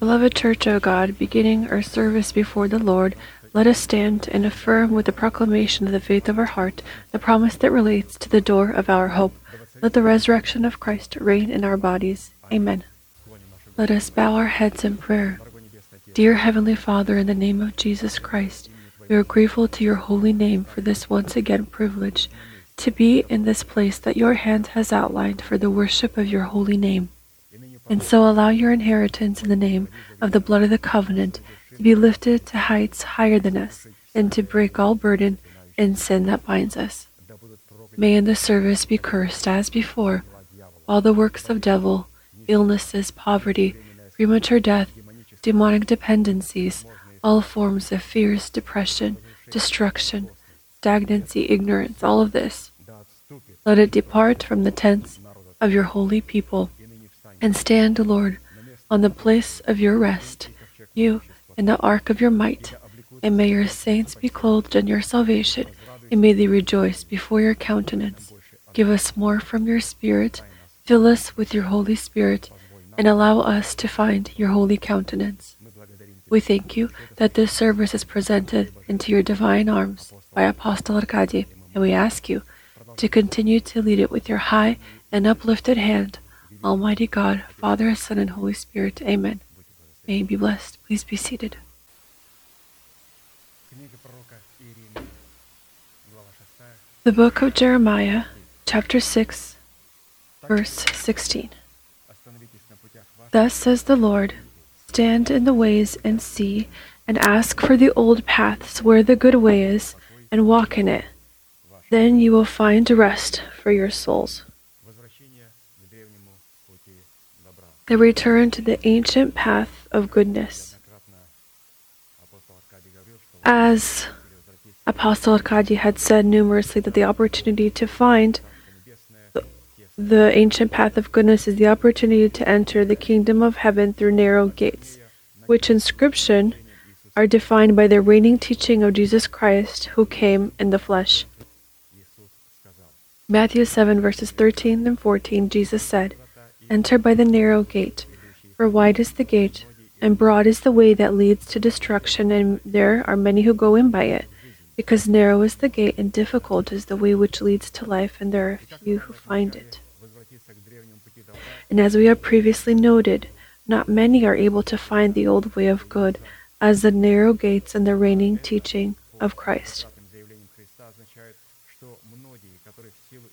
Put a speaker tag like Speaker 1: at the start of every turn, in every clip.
Speaker 1: Beloved Church, O God, beginning our service before the Lord, let us stand and affirm with the proclamation of the faith of our heart the promise that relates to the door of our hope. Let the resurrection of Christ reign in our bodies. Amen. Let us bow our heads in prayer. Dear Heavenly Father, in the name of Jesus Christ, we are grateful to your holy name for this once again privilege to be in this place that your hand has outlined for the worship of your holy name. And so allow your inheritance in the name of the blood of the covenant to be lifted to heights higher than us, and to break all burden and sin that binds us. May in the service be cursed as before all the works of devil, illnesses, poverty, premature death, demonic dependencies, all forms of fears, depression, destruction, stagnancy, ignorance, all of this. Let it depart from the tents of your holy people and stand, Lord, on the place of your rest, you in the ark of your might, and may your saints be clothed in your salvation, and may they rejoice before your countenance. Give us more from your Spirit, fill us with your Holy Spirit, and allow us to find your holy countenance. We thank you that this service is presented into your divine arms by Apostle Arkady, and we ask you to continue to lead it with your high and uplifted hand. Almighty God, Father, Son, and Holy Spirit. Amen. May you be blessed. Please be seated. The book of Jeremiah, chapter 6, verse 16. Thus says the Lord Stand in the ways and see, and ask for the old paths where the good way is, and walk in it. Then you will find rest for your souls. The return to the ancient path of goodness. As Apostle Arkady had said numerously that the opportunity to find the ancient path of goodness is the opportunity to enter the kingdom of heaven through narrow gates, which in Scripture are defined by the reigning teaching of Jesus Christ who came in the flesh. Matthew 7 verses 13 and 14 Jesus said, Enter by the narrow gate, for wide is the gate, and broad is the way that leads to destruction, and there are many who go in by it. Because narrow is the gate and difficult is the way which leads to life, and there are few who find it. And as we have previously noted, not many are able to find the old way of good, as the narrow gates and the reigning teaching of Christ.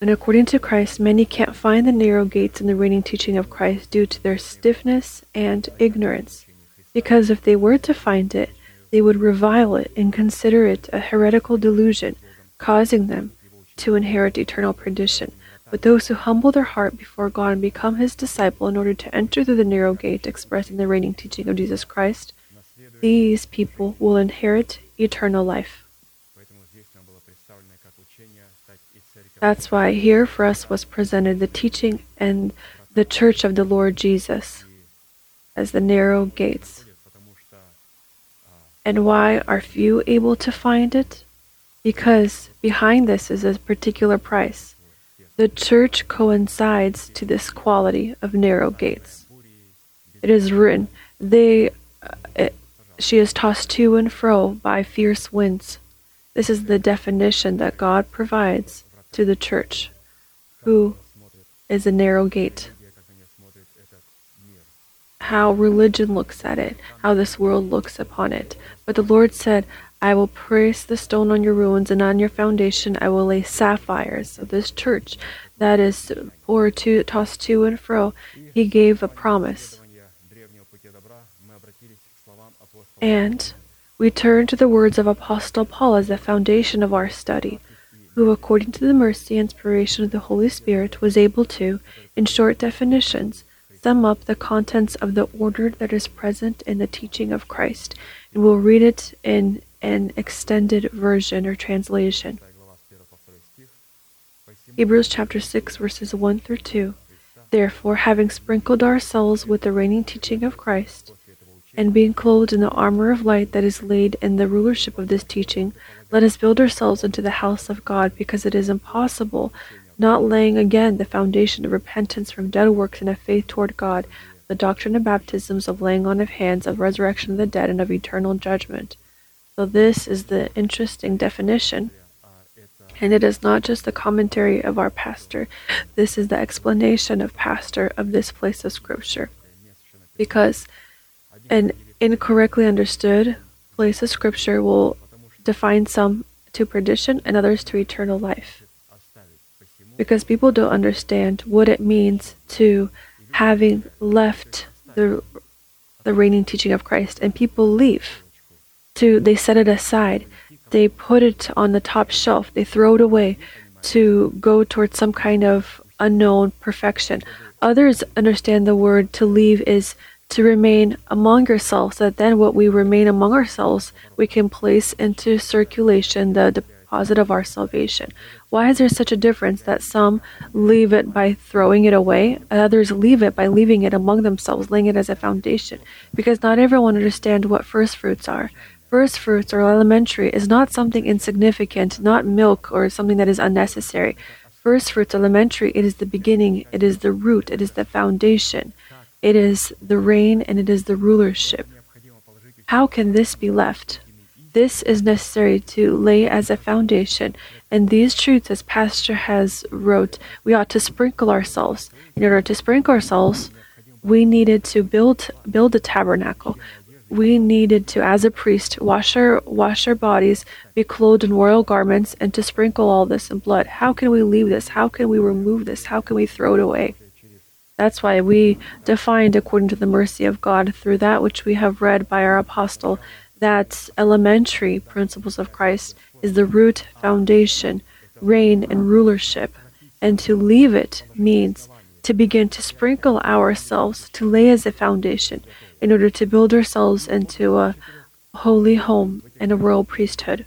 Speaker 1: And according to Christ, many can't find the narrow gates in the reigning teaching of Christ due to their stiffness and ignorance. Because if they were to find it, they would revile it and consider it a heretical delusion, causing them to inherit eternal perdition. But those who humble their heart before God and become his disciple in order to enter through the narrow gate expressing the reigning teaching of Jesus Christ, these people will inherit eternal life. That's why here for us was presented the teaching and the church of the Lord Jesus as the narrow gates. And why are few able to find it? Because behind this is a particular price. The church coincides to this quality of narrow gates. It is written, they, uh, she is tossed to and fro by fierce winds. This is the definition that God provides to the church, who is a narrow gate. How religion looks at it, how this world looks upon it. But the Lord said, I will place the stone on your ruins, and on your foundation I will lay sapphires. So this church that is poor to tossed to and fro, he gave a promise. And we turn to the words of Apostle Paul as the foundation of our study who, according to the mercy and inspiration of the Holy Spirit, was able to, in short definitions, sum up the contents of the order that is present in the teaching of Christ, and we'll read it in an extended version or translation. Hebrews chapter 6, verses 1 through 2. Therefore, having sprinkled ourselves with the reigning teaching of Christ, and being clothed in the armor of light that is laid in the rulership of this teaching, let us build ourselves into the house of God, because it is impossible, not laying again the foundation of repentance from dead works and of faith toward God, the doctrine of baptisms, of laying on of hands, of resurrection of the dead, and of eternal judgment. So, this is the interesting definition. And it is not just the commentary of our pastor, this is the explanation of pastor of this place of scripture. Because an incorrectly understood place of scripture will define some to perdition and others to eternal life. Because people don't understand what it means to having left the the reigning teaching of Christ and people leave. To they set it aside. They put it on the top shelf. They throw it away to go towards some kind of unknown perfection. Others understand the word to leave is to remain among ourselves, that then what we remain among ourselves we can place into circulation the deposit of our salvation why is there such a difference that some leave it by throwing it away others leave it by leaving it among themselves, laying it as a foundation? Because not everyone understands what first fruits are. First fruits or elementary is not something insignificant, not milk or something that is unnecessary. First fruits elementary, it is the beginning, it is the root, it is the foundation, it is the reign, and it is the rulership. How can this be left? This is necessary to lay as a foundation, and these truths, as Pastor has wrote, we ought to sprinkle ourselves. In order to sprinkle ourselves, we needed to build build a tabernacle. We needed to, as a priest, wash our wash our bodies, be clothed in royal garments, and to sprinkle all this in blood. How can we leave this? How can we remove this? How can we throw it away? That's why we defined according to the mercy of God through that which we have read by our apostle that elementary principles of Christ is the root, foundation, reign, and rulership. And to leave it means to begin to sprinkle ourselves, to lay as a foundation, in order to build ourselves into a holy home and a royal priesthood.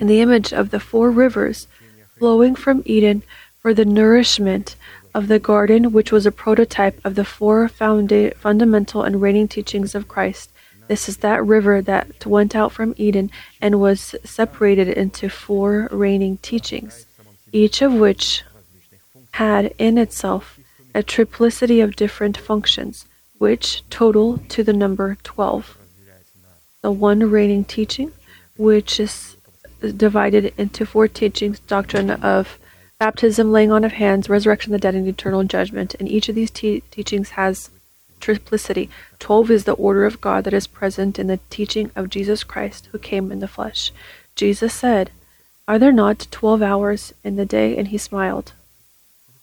Speaker 1: In the image of the four rivers flowing from Eden for the nourishment of the garden, which was a prototype of the four fundamental and reigning teachings of Christ, this is that river that went out from Eden and was separated into four reigning teachings, each of which had in itself a triplicity of different functions, which total to the number 12. The one reigning teaching, which is divided into four teachings doctrine of baptism, laying on of hands, resurrection of the dead, and eternal judgment. And each of these te- teachings has triplicity. Twelve is the order of God that is present in the teaching of Jesus Christ who came in the flesh. Jesus said, Are there not twelve hours in the day? And he smiled.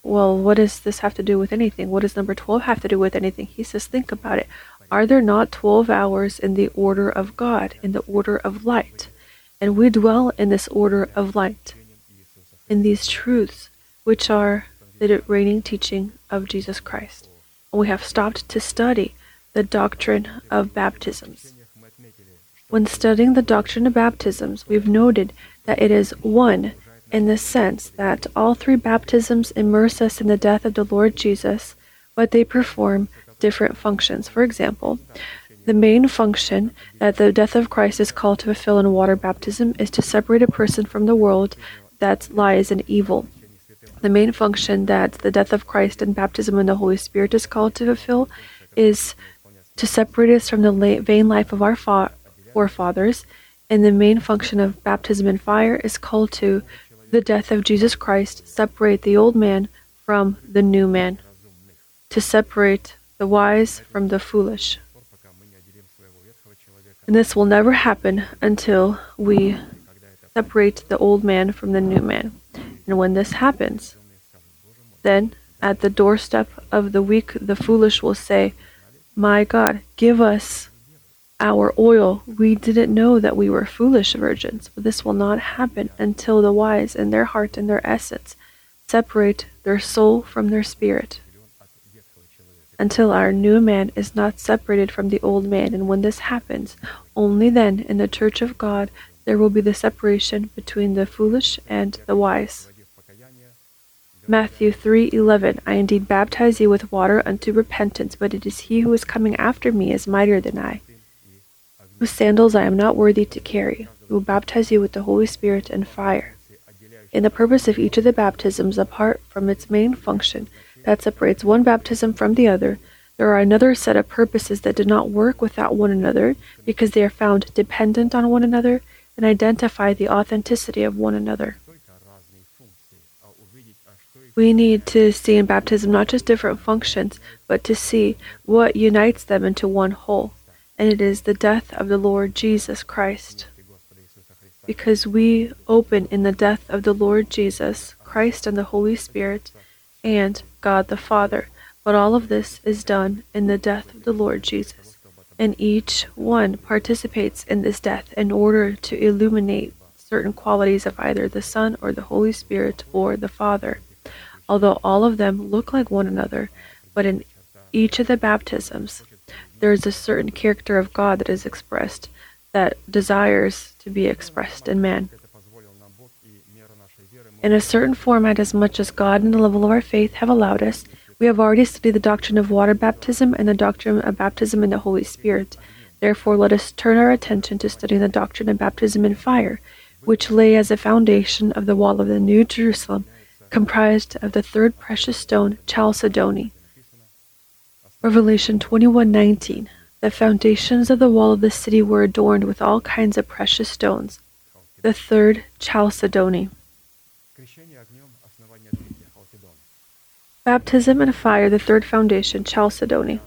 Speaker 1: Well, what does this have to do with anything? What does number 12 have to do with anything? He says, Think about it. Are there not 12 hours in the order of God, in the order of light? And we dwell in this order of light, in these truths, which are the reigning teaching of Jesus Christ we have stopped to study the doctrine of baptisms. When studying the doctrine of baptisms, we've noted that it is one in the sense that all three baptisms immerse us in the death of the Lord Jesus, but they perform different functions. For example, the main function that the death of Christ is called to fulfill in water baptism is to separate a person from the world that lies in evil. The main function that the death of Christ and baptism in the Holy Spirit is called to fulfill is to separate us from the vain life of our forefathers, and the main function of baptism in fire is called to the death of Jesus Christ, separate the old man from the new man, to separate the wise from the foolish. And this will never happen until we separate the old man from the new man. And when this happens, then at the doorstep of the weak, the foolish will say, My God, give us our oil. We didn't know that we were foolish virgins. But this will not happen until the wise in their heart and their essence separate their soul from their spirit. Until our new man is not separated from the old man. And when this happens, only then in the church of God there will be the separation between the foolish and the wise. Matthew 3:11 I indeed baptize you with water unto repentance, but it is he who is coming after me is mightier than I, whose sandals I am not worthy to carry, who will baptize you with the Holy Spirit and fire. In the purpose of each of the baptisms, apart from its main function that separates one baptism from the other, There are another set of purposes that do not work without one another because they are found dependent on one another and identify the authenticity of one another. We need to see in baptism not just different functions, but to see what unites them into one whole, and it is the death of the Lord Jesus Christ. Because we open in the death of the Lord Jesus, Christ and the Holy Spirit, and God the Father. But all of this is done in the death of the Lord Jesus, and each one participates in this death in order to illuminate certain qualities of either the Son or the Holy Spirit or the Father although all of them look like one another, but in each of the baptisms, there is a certain character of God that is expressed that desires to be expressed in man. In a certain format, as much as God and the level of our faith have allowed us, we have already studied the doctrine of water baptism and the doctrine of baptism in the Holy Spirit. Therefore, let us turn our attention to studying the doctrine of baptism in fire, which lay as a foundation of the wall of the New Jerusalem comprised of the third precious stone, chalcedony. Revelation 21:19. The foundations of the wall of the city were adorned with all kinds of precious stones. The third chalcedony. Baptism and fire, the third foundation, chalcedony.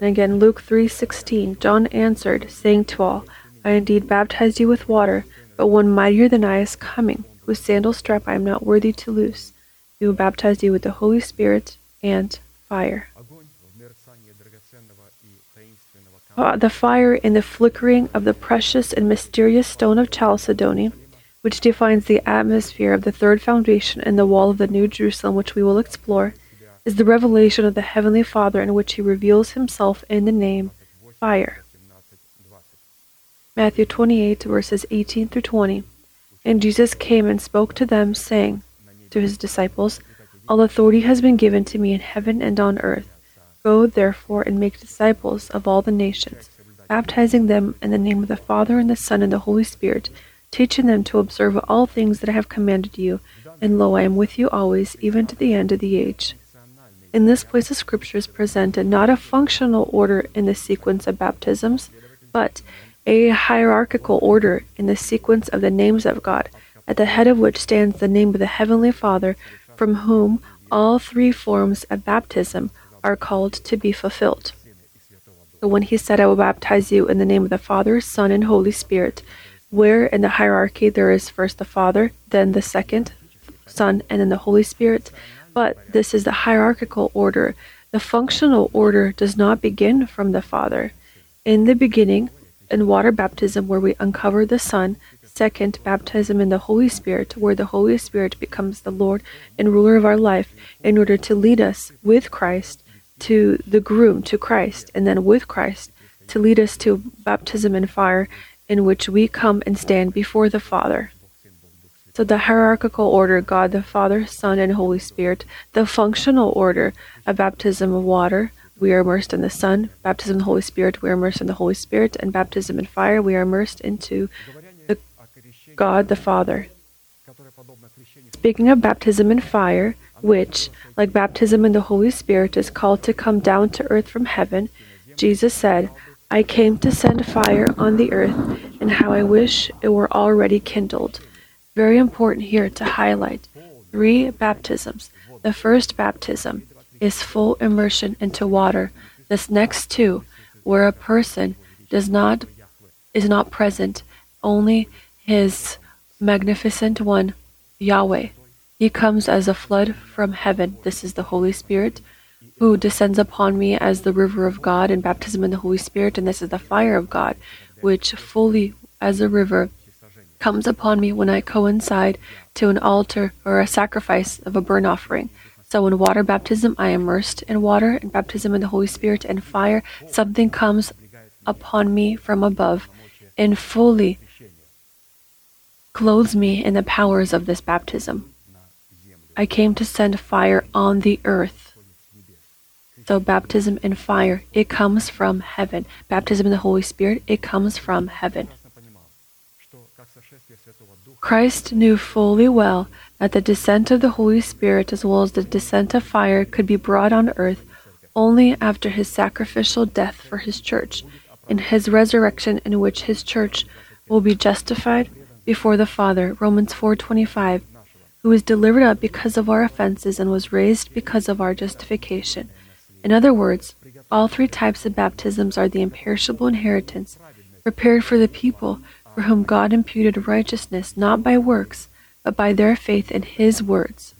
Speaker 1: And again, Luke 3:16. John answered, saying to all, I indeed baptize you with water, but one mightier than I is coming whose sandal strap I am not worthy to loose. He will baptize you with the Holy Spirit and fire. Uh, the fire in the flickering of the precious and mysterious stone of chalcedony, which defines the atmosphere of the third foundation in the wall of the New Jerusalem, which we will explore, is the revelation of the Heavenly Father in which He reveals Himself in the name fire. Matthew 28, verses 18 through 20. And Jesus came and spoke to them, saying to his disciples, All authority has been given to me in heaven and on earth. Go therefore and make disciples of all the nations, baptizing them in the name of the Father and the Son and the Holy Spirit, teaching them to observe all things that I have commanded you. And lo, I am with you always, even to the end of the age. In this place, the scripture is presented not a functional order in the sequence of baptisms, but a hierarchical order in the sequence of the names of God, at the head of which stands the name of the Heavenly Father, from whom all three forms of baptism are called to be fulfilled. So when he said, I will baptize you in the name of the Father, Son, and Holy Spirit, where in the hierarchy there is first the Father, then the second Son, and then the Holy Spirit, but this is the hierarchical order. The functional order does not begin from the Father. In the beginning, in water baptism, where we uncover the Son, second, baptism in the Holy Spirit, where the Holy Spirit becomes the Lord and ruler of our life in order to lead us with Christ to the groom, to Christ, and then with Christ to lead us to baptism in fire, in which we come and stand before the Father. So, the hierarchical order God the Father, Son, and Holy Spirit, the functional order of baptism of water, we are immersed in the Son. Baptism in the Holy Spirit, we are immersed in the Holy Spirit. And baptism in fire, we are immersed into the God the Father. Speaking of baptism in fire, which, like baptism in the Holy Spirit, is called to come down to earth from heaven, Jesus said, I came to send fire on the earth, and how I wish it were already kindled. Very important here to highlight three baptisms. The first baptism, is full immersion into water. This next two, where a person does not is not present, only his magnificent one, Yahweh. He comes as a flood from heaven. This is the Holy Spirit who descends upon me as the river of God in baptism in the Holy Spirit, and this is the fire of God, which fully as a river comes upon me when I coincide to an altar or a sacrifice of a burnt offering. So in water baptism, I am immersed in water, in baptism in the Holy Spirit and fire, something comes upon me from above and fully clothes me in the powers of this baptism. I came to send fire on the earth. So baptism in fire, it comes from heaven. Baptism in the Holy Spirit, it comes from heaven. Christ knew fully well that the descent of the Holy Spirit as well as the descent of fire could be brought on earth only after his sacrificial death for his church and his resurrection in which his church will be justified before the Father Romans 4:25 who was delivered up because of our offenses and was raised because of our justification in other words all three types of baptisms are the imperishable inheritance prepared for the people for whom God imputed righteousness not by works but by their faith in his words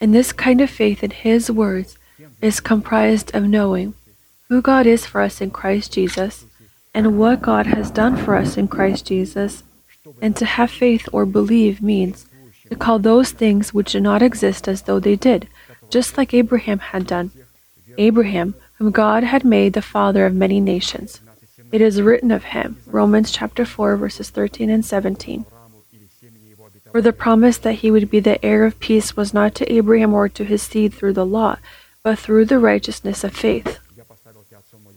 Speaker 1: and this kind of faith in His words is comprised of knowing who God is for us in Christ Jesus and what God has done for us in Christ Jesus. And to have faith or believe means to call those things which do not exist as though they did, just like Abraham had done. Abraham, whom God had made the father of many nations. It is written of him, Romans chapter 4 verses 13 and 17. For the promise that he would be the heir of peace was not to Abraham or to his seed through the law, but through the righteousness of faith.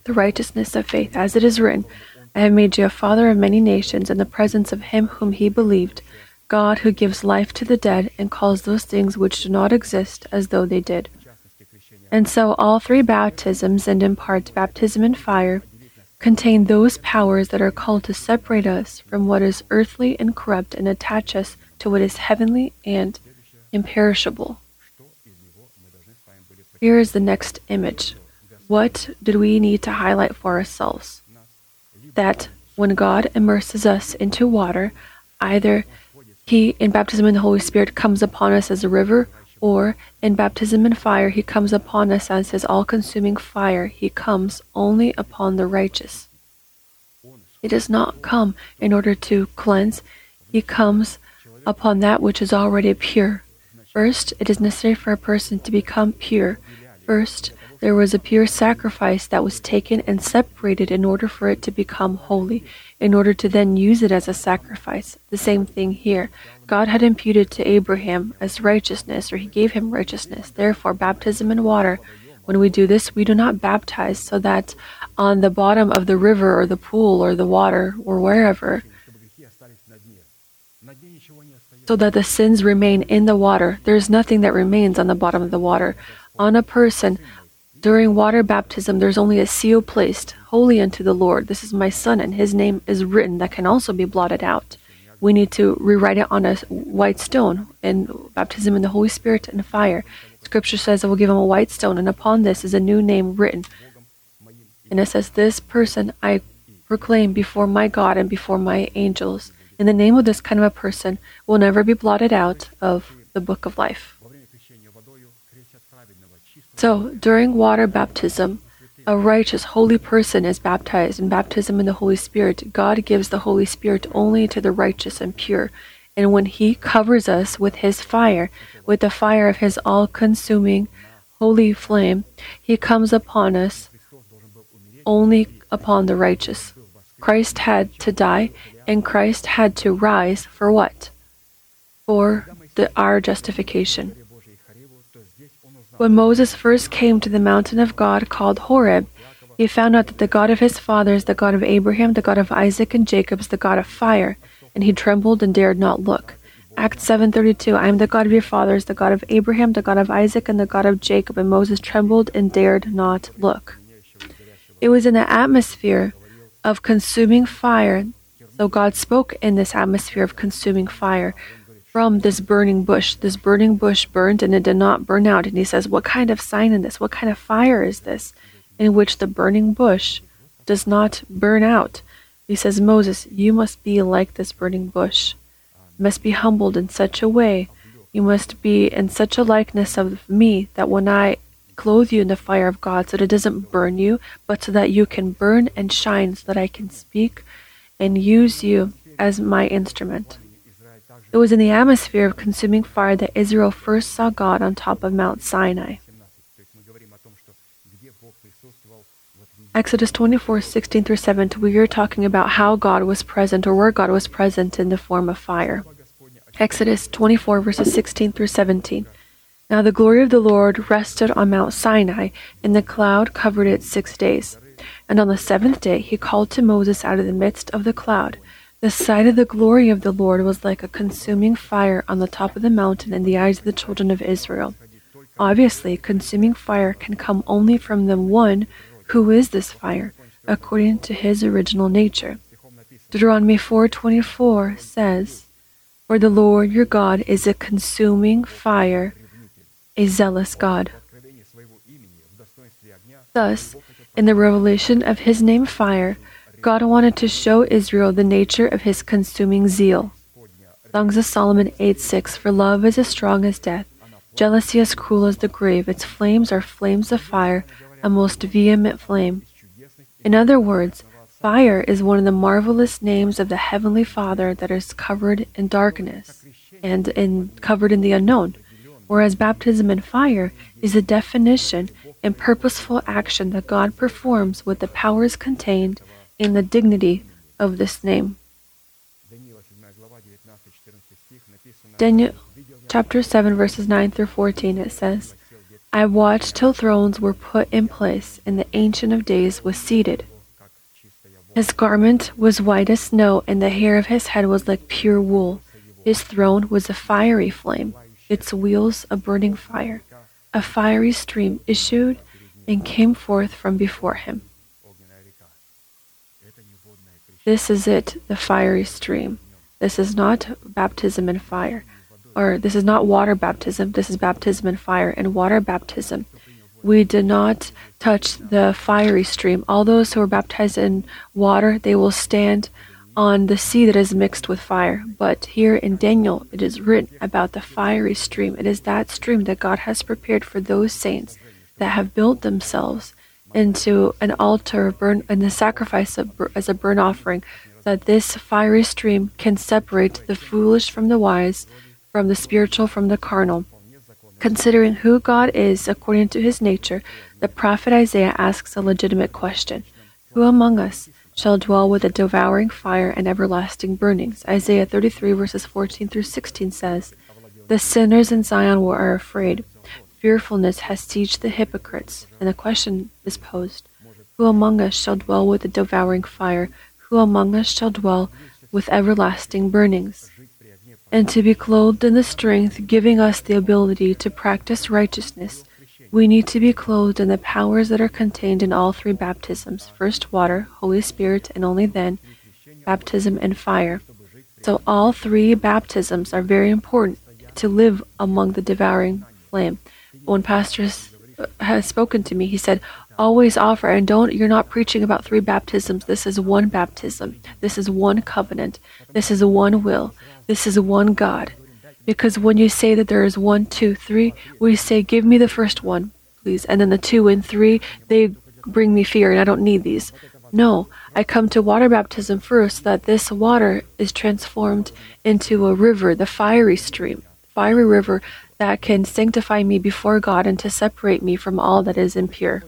Speaker 1: The righteousness of faith, as it is written, I have made you a father of many nations in the presence of him whom he believed, God who gives life to the dead and calls those things which do not exist as though they did. And so all three baptisms, and in part baptism in fire, contain those powers that are called to separate us from what is earthly and corrupt and attach us to what is heavenly and imperishable. Here is the next image. What did we need to highlight for ourselves? That when God immerses us into water, either He, in baptism in the Holy Spirit, comes upon us as a river, or in baptism in fire, He comes upon us as His all consuming fire. He comes only upon the righteous. He does not come in order to cleanse, He comes upon that which is already pure. First, it is necessary for a person to become pure. First, there was a pure sacrifice that was taken and separated in order for it to become holy, in order to then use it as a sacrifice. The same thing here. God had imputed to Abraham as righteousness, or he gave him righteousness. Therefore, baptism in water, when we do this, we do not baptize so that on the bottom of the river or the pool or the water or wherever, so that the sins remain in the water. There is nothing that remains on the bottom of the water. On a person, during water baptism, there's only a seal placed, holy unto the Lord. This is my son, and his name is written, that can also be blotted out. We need to rewrite it on a white stone in baptism in the Holy Spirit and fire. Scripture says, I will give him a white stone, and upon this is a new name written. And it says, This person I proclaim before my God and before my angels in the name of this kind of a person will never be blotted out of the book of life. So, during water baptism, a righteous, holy person is baptized. In baptism in the Holy Spirit, God gives the Holy Spirit only to the righteous and pure. And when He covers us with His fire, with the fire of His all consuming holy flame, He comes upon us only upon the righteous. Christ had to die and Christ had to rise for what? For the, our justification. When Moses first came to the mountain of God called Horeb, he found out that the God of his fathers, the God of Abraham, the God of Isaac and Jacob, is the God of fire, and he trembled and dared not look. Acts 7:32 I am the God of your fathers, the God of Abraham, the God of Isaac, and the God of Jacob. And Moses trembled and dared not look. It was in the atmosphere of consuming fire so God spoke in this atmosphere of consuming fire from this burning bush. This burning bush burned and it did not burn out. And he says, What kind of sign in this? What kind of fire is this in which the burning bush does not burn out? He says, Moses, you must be like this burning bush. You must be humbled in such a way. You must be in such a likeness of me that when I clothe you in the fire of God, so that it doesn't burn you, but so that you can burn and shine, so that I can speak and use you as my instrument. It was in the atmosphere of consuming fire that Israel first saw God on top of Mount Sinai. Exodus 24, 16 through 17, we are talking about how God was present or where God was present in the form of fire. Exodus 24, verses 16 through 17. Now the glory of the Lord rested on Mount Sinai, and the cloud covered it six days. And on the seventh day he called to Moses out of the midst of the cloud. The sight of the glory of the Lord was like a consuming fire on the top of the mountain in the eyes of the children of Israel. Obviously, consuming fire can come only from the one who is this fire, according to his original nature. Deuteronomy 4:24 says, "For the Lord your God is a consuming fire, a zealous God." Thus, in the revelation of his name fire, God wanted to show Israel the nature of his consuming zeal. Songs of Solomon 8:6 For love is as strong as death, jealousy as cruel as the grave. Its flames are flames of fire, a most vehement flame. In other words, fire is one of the marvelous names of the heavenly Father that is covered in darkness and in covered in the unknown, whereas baptism in fire is a definition and purposeful action that God performs with the powers contained in the dignity of this name. Daniel chapter 7 verses 9 through 14 it says, I watched till thrones were put in place and the ancient of days was seated. His garment was white as snow and the hair of his head was like pure wool. His throne was a fiery flame, its wheels a burning fire. A fiery stream issued and came forth from before him. This is it, the fiery stream. This is not baptism in fire, or this is not water baptism. This is baptism in fire. and water baptism, we did not touch the fiery stream. All those who are baptized in water, they will stand on the sea that is mixed with fire. But here in Daniel, it is written about the fiery stream. It is that stream that God has prepared for those saints that have built themselves into an altar burn and the sacrifice as a burnt offering that this fiery stream can separate the foolish from the wise from the spiritual from the carnal. Considering who god is according to his nature the prophet isaiah asks a legitimate question. Who among us shall dwell with a devouring fire and everlasting burnings? Isaiah 33 verses 14 through 16 says the sinners in zion were afraid fearfulness has sieged the hypocrites, and the question is posed Who among us shall dwell with the devouring fire? Who among us shall dwell with everlasting burnings? And to be clothed in the strength giving us the ability to practice righteousness, we need to be clothed in the powers that are contained in all three baptisms first water, Holy Spirit, and only then baptism and fire. So all three baptisms are very important to live among the devouring flame when pastors uh, has spoken to me, he said, always offer and don't you're not preaching about three baptisms. This is one baptism. This is one covenant. This is one will. This is one god. Because when you say that there is one two three we say give me the first one please. And then the two and three they bring me fear and i don't need these. No i come to water baptism first that this water is transformed into a river the fiery stream fiery river that can sanctify me before God and to separate me from all that is impure.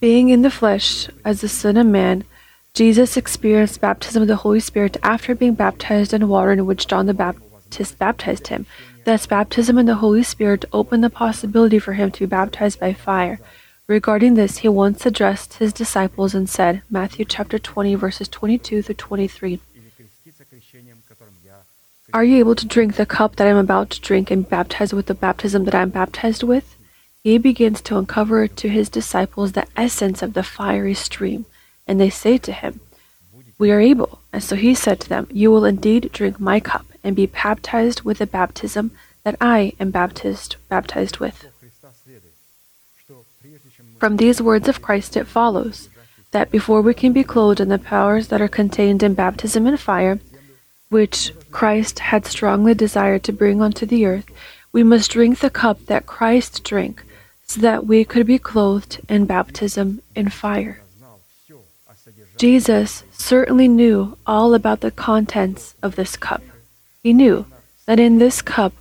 Speaker 1: Being in the flesh as the Son of Man, Jesus experienced baptism of the Holy Spirit after being baptized in water in which John the Baptist baptized him. Thus, baptism in the Holy Spirit opened the possibility for him to be baptized by fire. Regarding this, he once addressed his disciples and said, Matthew chapter 20, verses 22 through 23. Are you able to drink the cup that I am about to drink and baptize with the baptism that I am baptized with? He begins to uncover to his disciples the essence of the fiery stream, and they say to him, We are able. And so he said to them, You will indeed drink my cup and be baptized with the baptism that I am baptized baptized with. From these words of Christ it follows that before we can be clothed in the powers that are contained in baptism and fire, which Christ had strongly desired to bring onto the earth, we must drink the cup that Christ drank, so that we could be clothed in baptism in fire. Jesus certainly knew all about the contents of this cup. He knew that in this cup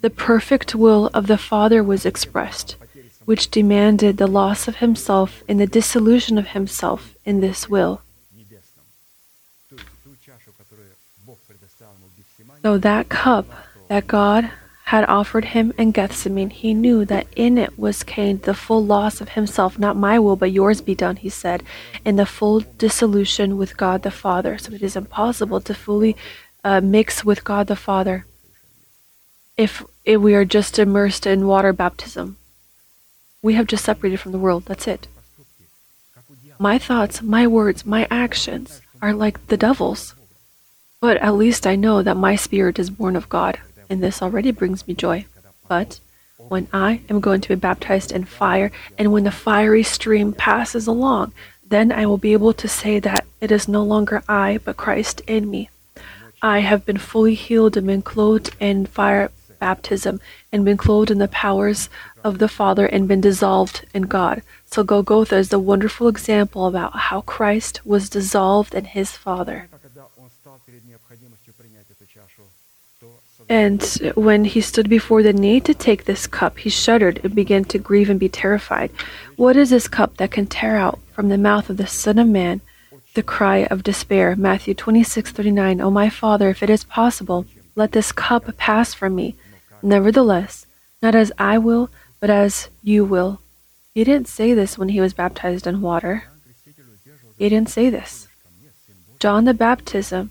Speaker 1: the perfect will of the Father was expressed, which demanded the loss of himself and the dissolution of himself in this will. So that cup that God had offered him in Gethsemane, he knew that in it was contained the full loss of himself, not my will, but yours be done, he said, in the full dissolution with God the Father. So it is impossible to fully uh, mix with God the Father if if we are just immersed in water baptism. We have just separated from the world. That's it. My thoughts, my words, my actions are like the devil's. But at least I know that my spirit is born of God, and this already brings me joy. But when I am going to be baptized in fire, and when the fiery stream passes along, then I will be able to say that it is no longer I, but Christ in me. I have been fully healed and been clothed in fire baptism, and been clothed in the powers of the Father, and been dissolved in God. So Golgotha is the wonderful example about how Christ was dissolved in his Father. And when he stood before the need to take this cup, he shuddered and began to grieve and be terrified. What is this cup that can tear out from the mouth of the Son of Man the cry of despair? Matthew 26:39. O my Father, if it is possible, let this cup pass from me. Nevertheless, not as I will, but as you will. He didn't say this when he was baptized in water. He didn't say this. John the Baptism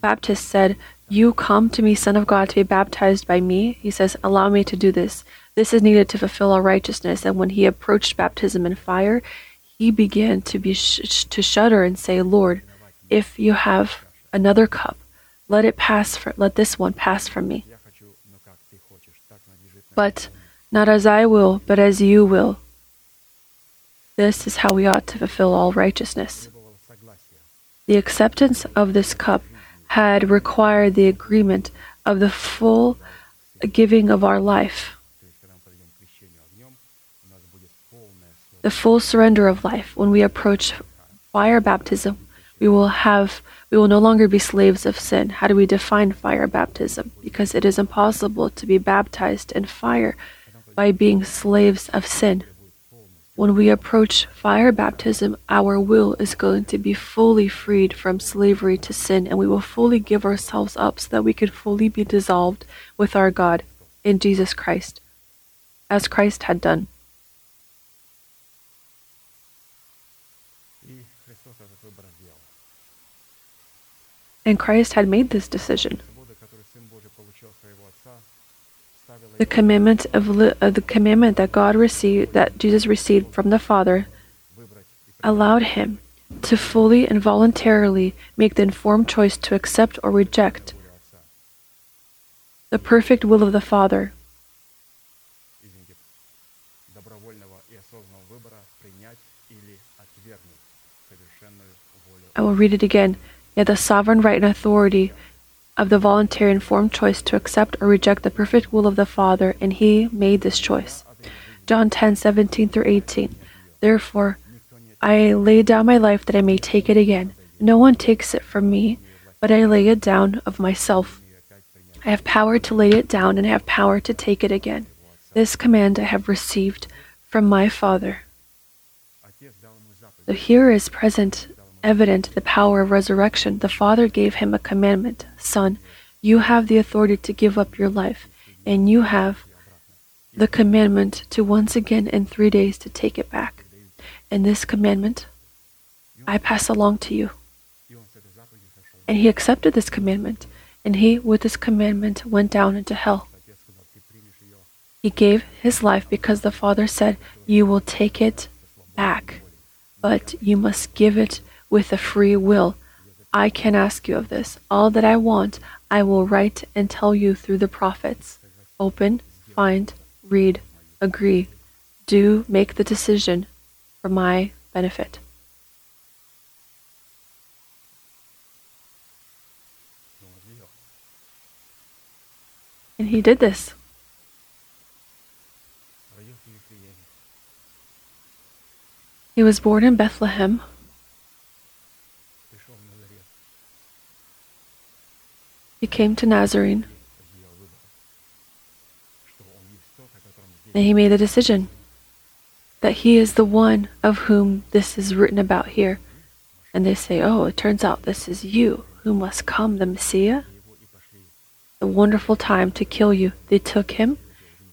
Speaker 1: Baptist said, you come to me, Son of God, to be baptized by me. He says, Allow me to do this. This is needed to fulfill all righteousness. And when he approached baptism in fire, he began to be sh- to shudder and say, Lord, if you have another cup, let it pass. For, let this one pass from me. But not as I will, but as you will. This is how we ought to fulfill all righteousness. The acceptance of this cup had required the agreement of the full giving of our life, the full surrender of life. When we approach fire baptism, we will have we will no longer be slaves of sin. How do we define fire baptism? Because it is impossible to be baptized in fire by being slaves of sin. When we approach fire baptism, our will is going to be fully freed from slavery to sin, and we will fully give ourselves up so that we can fully be dissolved with our God in Jesus Christ, as Christ had done. And Christ had made this decision. The commandment of, uh, the commandment that God received that Jesus received from the Father allowed him to fully and voluntarily make the informed choice to accept or reject the perfect will of the Father. I will read it again. Yet the sovereign right and authority of the voluntary informed choice to accept or reject the perfect will of the Father, and he made this choice. John 10 17 through 18. Therefore, I lay down my life that I may take it again. No one takes it from me, but I lay it down of myself. I have power to lay it down, and I have power to take it again. This command I have received from my Father. So here is present evident the power of resurrection, the Father gave him a commandment Son, you have the authority to give up your life, and you have the commandment to once again in three days to take it back. And this commandment I pass along to you. And he accepted this commandment, and he, with this commandment, went down into hell. He gave his life because the Father said, You will take it back, but you must give it with a free will. I can ask you of this. All that I want, I will write and tell you through the prophets. Open, find, read, agree. Do make the decision for my benefit. And he did this. He was born in Bethlehem He came to Nazarene. And he made the decision that he is the one of whom this is written about here. And they say, Oh, it turns out this is you who must come, the Messiah. A wonderful time to kill you. They took him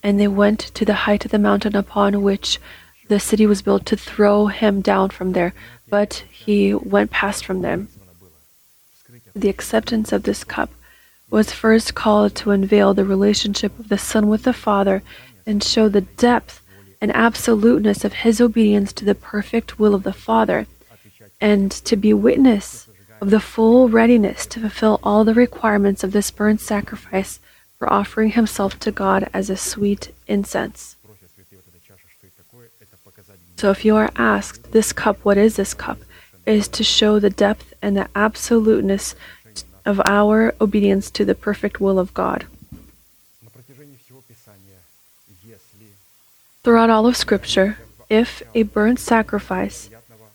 Speaker 1: and they went to the height of the mountain upon which the city was built to throw him down from there. But he went past from them. The acceptance of this cup was first called to unveil the relationship of the Son with the Father and show the depth and absoluteness of his obedience to the perfect will of the Father, and to be witness of the full readiness to fulfill all the requirements of this burnt sacrifice for offering himself to God as a sweet incense. So, if you are asked, this cup, what is this cup? Is to show the depth and the absoluteness of our obedience to the perfect will of God. Throughout all of Scripture, if a burnt sacrifice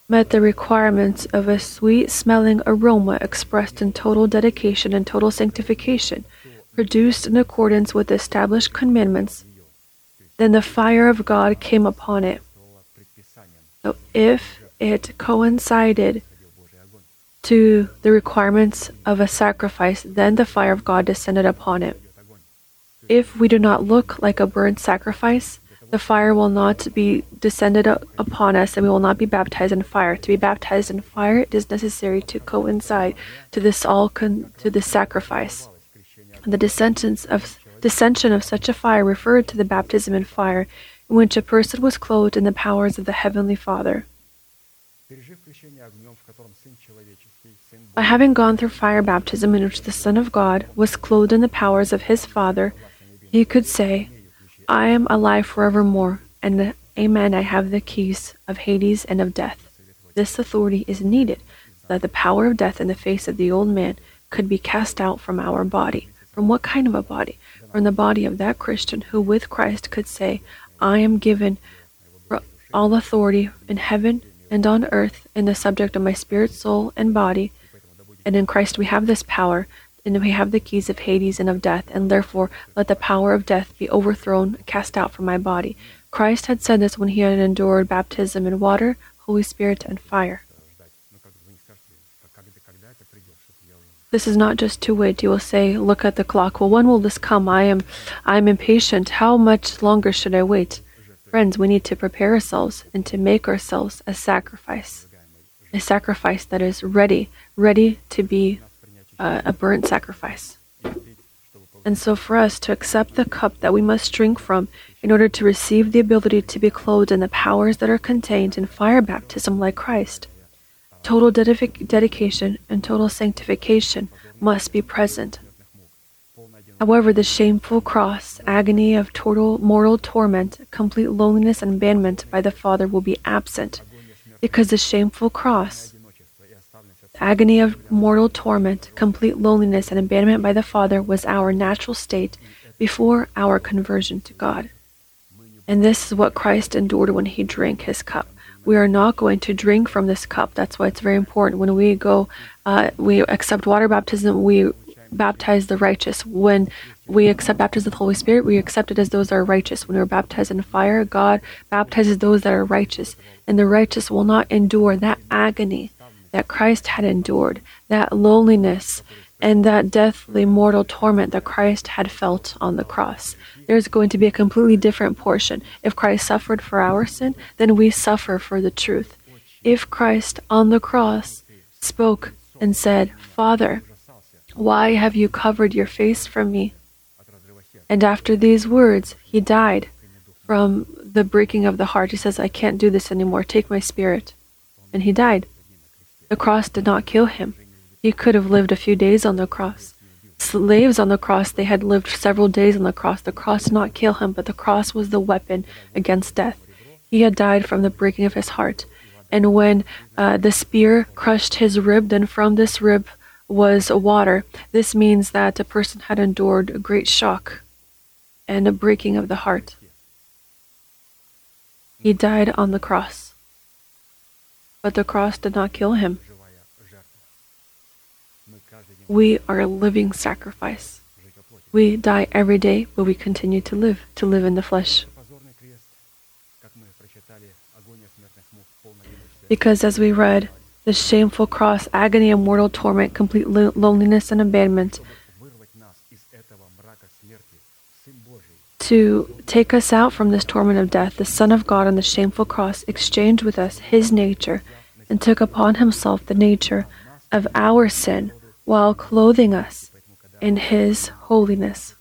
Speaker 1: met the requirements of a sweet smelling aroma expressed in total dedication and total sanctification, produced in accordance with established commandments, then the fire of God came upon it. So if it coincided to the requirements of a sacrifice, then the fire of God descended upon it. If we do not look like a burnt sacrifice, the fire will not be descended upon us and we will not be baptized in fire. To be baptized in fire, it is necessary to coincide to this all con- to this sacrifice. The descendants of descension of such a fire referred to the baptism in fire, in which a person was clothed in the powers of the heavenly Father. By having gone through fire baptism in which the Son of God was clothed in the powers of his Father, he could say, I am alive forevermore, and Amen, I have the keys of Hades and of death. This authority is needed so that the power of death in the face of the old man could be cast out from our body. From what kind of a body? From the body of that Christian who with Christ could say, I am given all authority in heaven and on earth in the subject of my spirit, soul, and body. And in Christ we have this power, and we have the keys of Hades and of death, and therefore let the power of death be overthrown, cast out from my body. Christ had said this when he had endured baptism in water, Holy Spirit, and fire. This is not just to wait. You will say, Look at the clock. Well, when will this come? I am I am impatient. How much longer should I wait? Friends, we need to prepare ourselves and to make ourselves a sacrifice. A sacrifice that is ready, ready to be uh, a burnt sacrifice. And so, for us to accept the cup that we must drink from in order to receive the ability to be clothed in the powers that are contained in fire baptism like Christ, total dedic- dedication and total sanctification must be present. However, the shameful cross, agony of total mortal torment, complete loneliness and abandonment by the Father will be absent, because the shameful cross, agony of mortal torment, complete loneliness and abandonment by the Father was our natural state before our conversion to God. And this is what Christ endured when he drank his cup. We are not going to drink from this cup. That's why it's very important. When we go, uh, we accept water baptism, we baptize the righteous. When we accept baptism of the Holy Spirit, we accept it as those that are righteous. When we're baptized in fire, God baptizes those that are righteous. And the righteous will not endure that agony that Christ had endured, that loneliness, and that deathly mortal torment that Christ had felt on the cross. There's going to be a completely different portion. If Christ suffered for our sin, then we suffer for the truth. If Christ on the cross spoke and said, Father, why have you covered your face from me? And after these words, he died from the breaking of the heart. He says, I can't do this anymore. Take my spirit. And he died. The cross did not kill him. He could have lived a few days on the cross. Slaves on the cross, they had lived several days on the cross. The cross did not kill him, but the cross was the weapon against death. He had died from the breaking of his heart. And when uh, the spear crushed his rib, then from this rib was water. This means that a person had endured a great shock and a breaking of the heart. He died on the cross. But the cross did not kill him. We are a living sacrifice. We die every day, but we continue to live, to live in the flesh. Because as we read, the shameful cross, agony and mortal torment, complete loneliness and abandonment, to take us out from this torment of death, the Son of God on the shameful cross exchanged with us his nature and took upon himself the nature of our sin while clothing us in His holiness.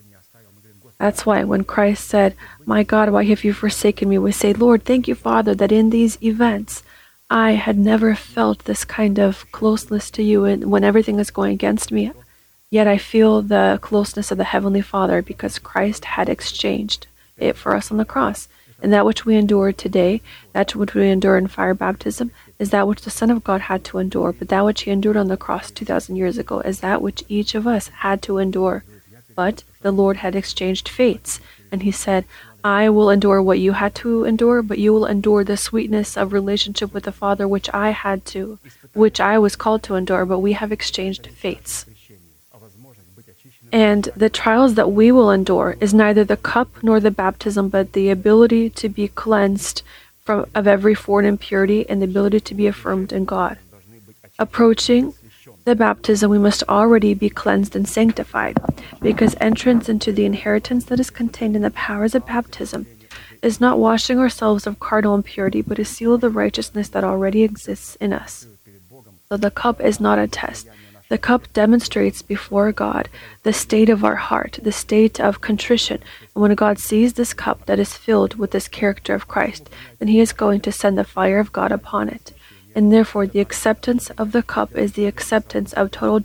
Speaker 1: That's why when Christ said, My God, why have you forsaken me? we say, Lord, thank you, Father, that in these events I had never felt this kind of closeness to you and when everything is going against me. Yet I feel the closeness of the Heavenly Father because Christ had exchanged it for us on the cross. And that which we endure today, that which we endure in fire baptism, is that which the Son of God had to endure. But that which He endured on the cross 2,000 years ago is that which each of us had to endure. But the Lord had exchanged fates, and He said, I will endure what you had to endure, but you will endure the sweetness of relationship with the Father, which I had to, which I was called to endure, but we have exchanged fates. And the trials that we will endure is neither the cup nor the baptism, but the ability to be cleansed from of every foreign impurity and the ability to be affirmed in God. Approaching the baptism, we must already be cleansed and sanctified, because entrance into the inheritance that is contained in the powers of baptism is not washing ourselves of carnal impurity, but a seal of the righteousness that already exists in us. So the cup is not a test. The cup demonstrates before God the state of our heart, the state of contrition. And when God sees this cup that is filled with this character of Christ, then He is going to send the fire of God upon it. And therefore, the acceptance of the cup is the acceptance of total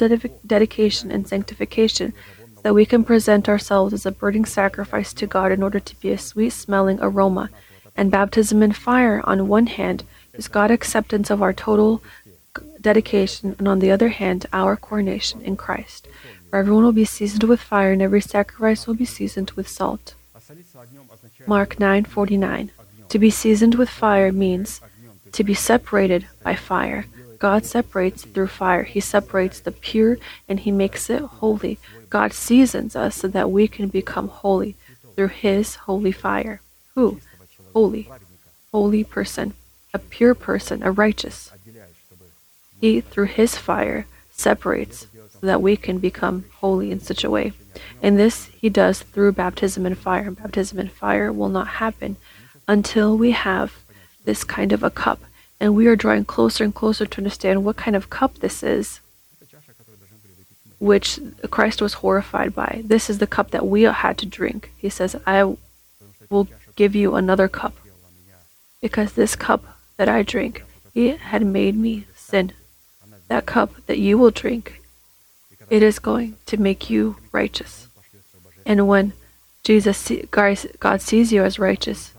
Speaker 1: dedication and sanctification, so that we can present ourselves as a burning sacrifice to God in order to be a sweet smelling aroma. And baptism in fire, on one hand, is God's acceptance of our total dedication, and on the other hand, our coronation in Christ. For everyone will be seasoned with fire, and every sacrifice will be seasoned with salt. Mark 9:49. To be seasoned with fire means to be separated by fire. God separates through fire. He separates the pure and he makes it holy. God seasons us so that we can become holy through his holy fire. Who? Holy. Holy person. A pure person, a righteous. He, through His fire, separates so that we can become holy in such a way. And this He does through baptism in fire. Baptism in fire will not happen until we have this kind of a cup. And we are drawing closer and closer to understand what kind of cup this is, which Christ was horrified by. This is the cup that we had to drink. He says, I will give you another cup. Because this cup that I drink, He had made me sin that cup that you will drink, it is going to make you righteous. And when Jesus, God sees you as righteous,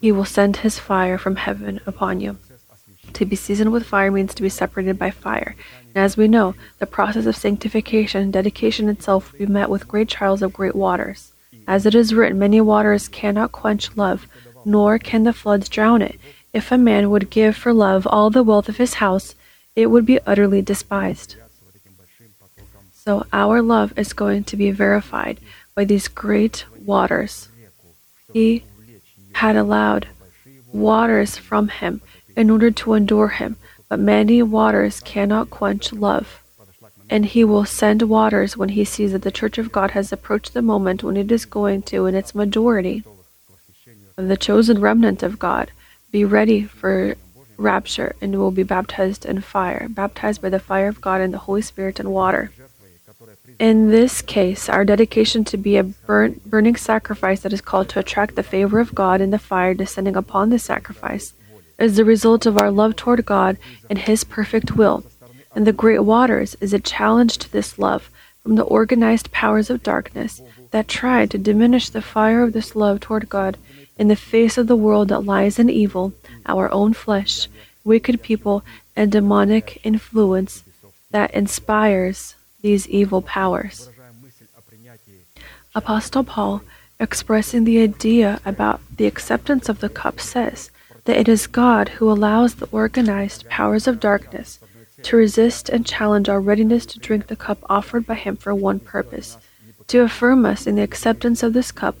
Speaker 1: He will send His fire from heaven upon you. To be seasoned with fire means to be separated by fire. And as we know, the process of sanctification and dedication itself will be met with great trials of great waters. As it is written, many waters cannot quench love, nor can the floods drown it. If a man would give for love all the wealth of his house, it would be utterly despised. So our love is going to be verified by these great waters. He had allowed waters from him in order to endure him, but many waters cannot quench love. And he will send waters when he sees that the Church of God has approached the moment when it is going to, in its majority, the chosen remnant of God, be ready for rapture and will be baptized in fire, baptized by the fire of God and the Holy Spirit and water. In this case, our dedication to be a burnt, burning sacrifice that is called to attract the favor of God and the fire descending upon the sacrifice is the result of our love toward God and His perfect will. And the great waters is a challenge to this love from the organized powers of darkness that try to diminish the fire of this love toward God in the face of the world that lies in evil our own flesh, wicked people, and demonic influence that inspires these evil powers. Apostle Paul, expressing the idea about the acceptance of the cup, says that it is God who allows the organized powers of darkness to resist and challenge our readiness to drink the cup offered by Him for one purpose to affirm us in the acceptance of this cup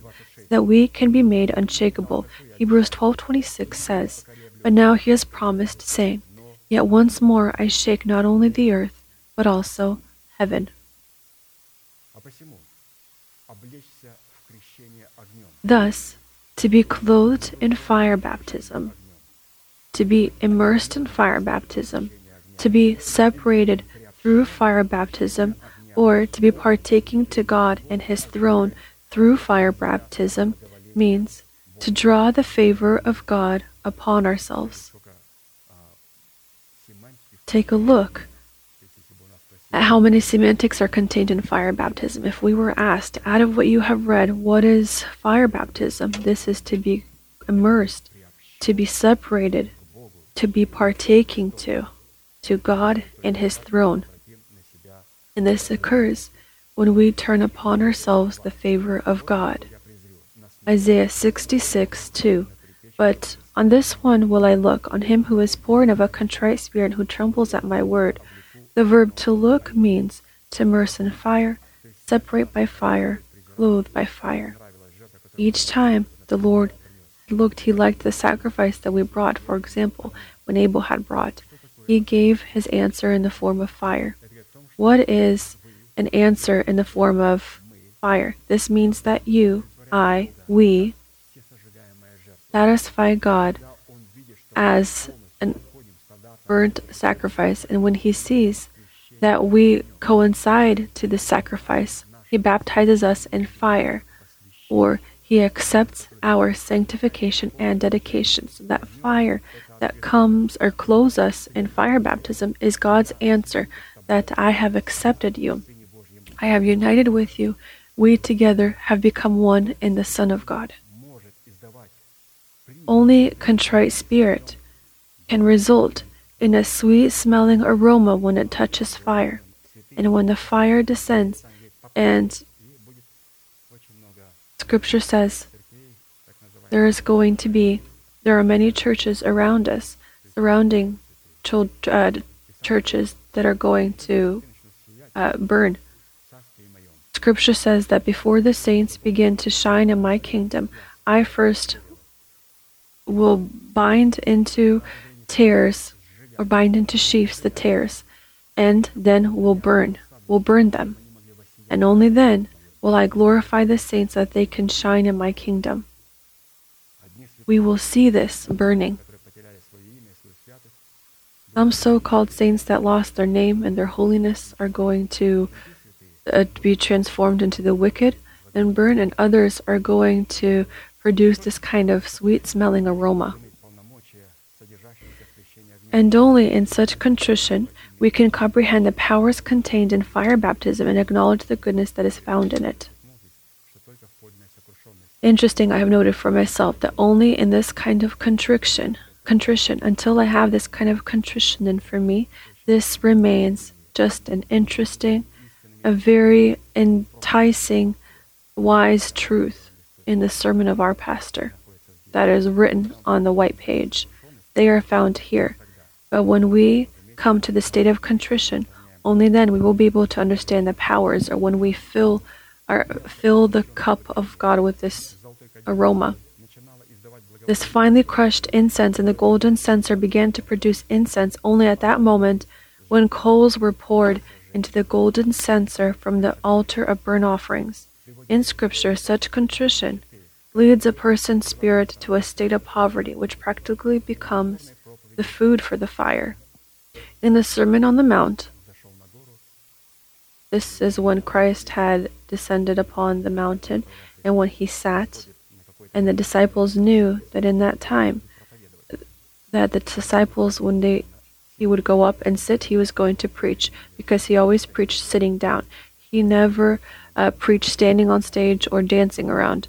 Speaker 1: that we can be made unshakable. Hebrews 12:26 says, but now he has promised, saying, Yet once more I shake not only the earth, but also heaven. Thus, to be clothed in fire baptism, to be immersed in fire baptism, to be separated through fire baptism, or to be partaking to God and His throne through fire baptism means to draw the favor of God upon ourselves. Take a look how many semantics are contained in fire baptism. If we were asked, out of what you have read, what is fire baptism? This is to be immersed, to be separated, to be partaking to, to God and His throne. And this occurs when we turn upon ourselves the favor of God. Isaiah 66 2. But on this one will I look, on him who is and of a contrite spirit, who trembles at my word. The verb to look means to immerse in fire, separate by fire, clothe by fire. Each time the Lord looked, he liked the sacrifice that we brought. For example, when Abel had brought, he gave his answer in the form of fire. What is an answer in the form of fire? This means that you, I, we satisfy God as burnt sacrifice, and when He sees that we coincide to the sacrifice, He baptizes us in fire, or He accepts our sanctification and dedication. So that fire that comes or clothes us in fire baptism is God's answer that I have accepted you. I have united with you. We together have become one in the Son of God. Only contrite spirit can result in a sweet smelling aroma when it touches fire. And when the fire descends, and scripture says there is going to be, there are many churches around us, surrounding uh, churches that are going to uh, burn. Scripture says that before the saints begin to shine in my kingdom, I first will bind into tares or bind into sheaves the tares, and then will burn, will burn them. And only then will I glorify the saints that they can shine in my kingdom. We will see this burning. Some so called saints that lost their name and their holiness are going to uh, be transformed into the wicked and burn, and others are going to produce this kind of sweet smelling aroma. And only in such contrition we can comprehend the powers contained in fire baptism and acknowledge the goodness that is found in it. Interesting, I have noted for myself that only in this kind of contrition, contrition, until I have this kind of contrition, then for me, this remains just an interesting, a very enticing, wise truth in the sermon of our pastor that is written on the white page. They are found here. But when we come to the state of contrition, only then we will be able to understand the powers, or when we fill our, fill the cup of God with this aroma. This finely crushed incense and the golden censer began to produce incense only at that moment when coals were poured into the golden censer from the altar of burnt offerings. In Scripture, such contrition leads a person's spirit to a state of poverty, which practically becomes the food for the fire. In the Sermon on the Mount, this is when Christ had descended upon the mountain and when he sat, and the disciples knew that in that time, that the disciples, when they he would go up and sit, he was going to preach because he always preached sitting down. He never uh, preached standing on stage or dancing around.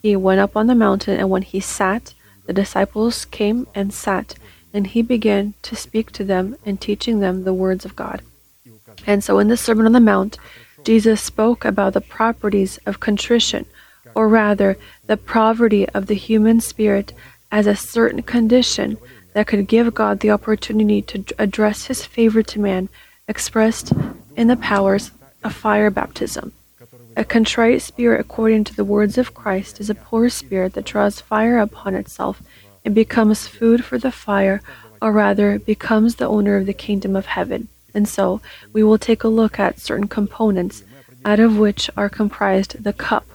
Speaker 1: He went up on the mountain, and when he sat, the disciples came and sat, and he began to speak to them and teaching them the words of God. And so in the Sermon on the Mount, Jesus spoke about the properties of contrition, or rather, the poverty of the human spirit as a certain condition that could give God the opportunity to address his favor to man, expressed in the powers of fire baptism. A contrite spirit, according to the words of Christ, is a poor spirit that draws fire upon itself and becomes food for the fire, or rather, becomes the owner of the kingdom of heaven. And so, we will take a look at certain components, out of which are comprised the cup,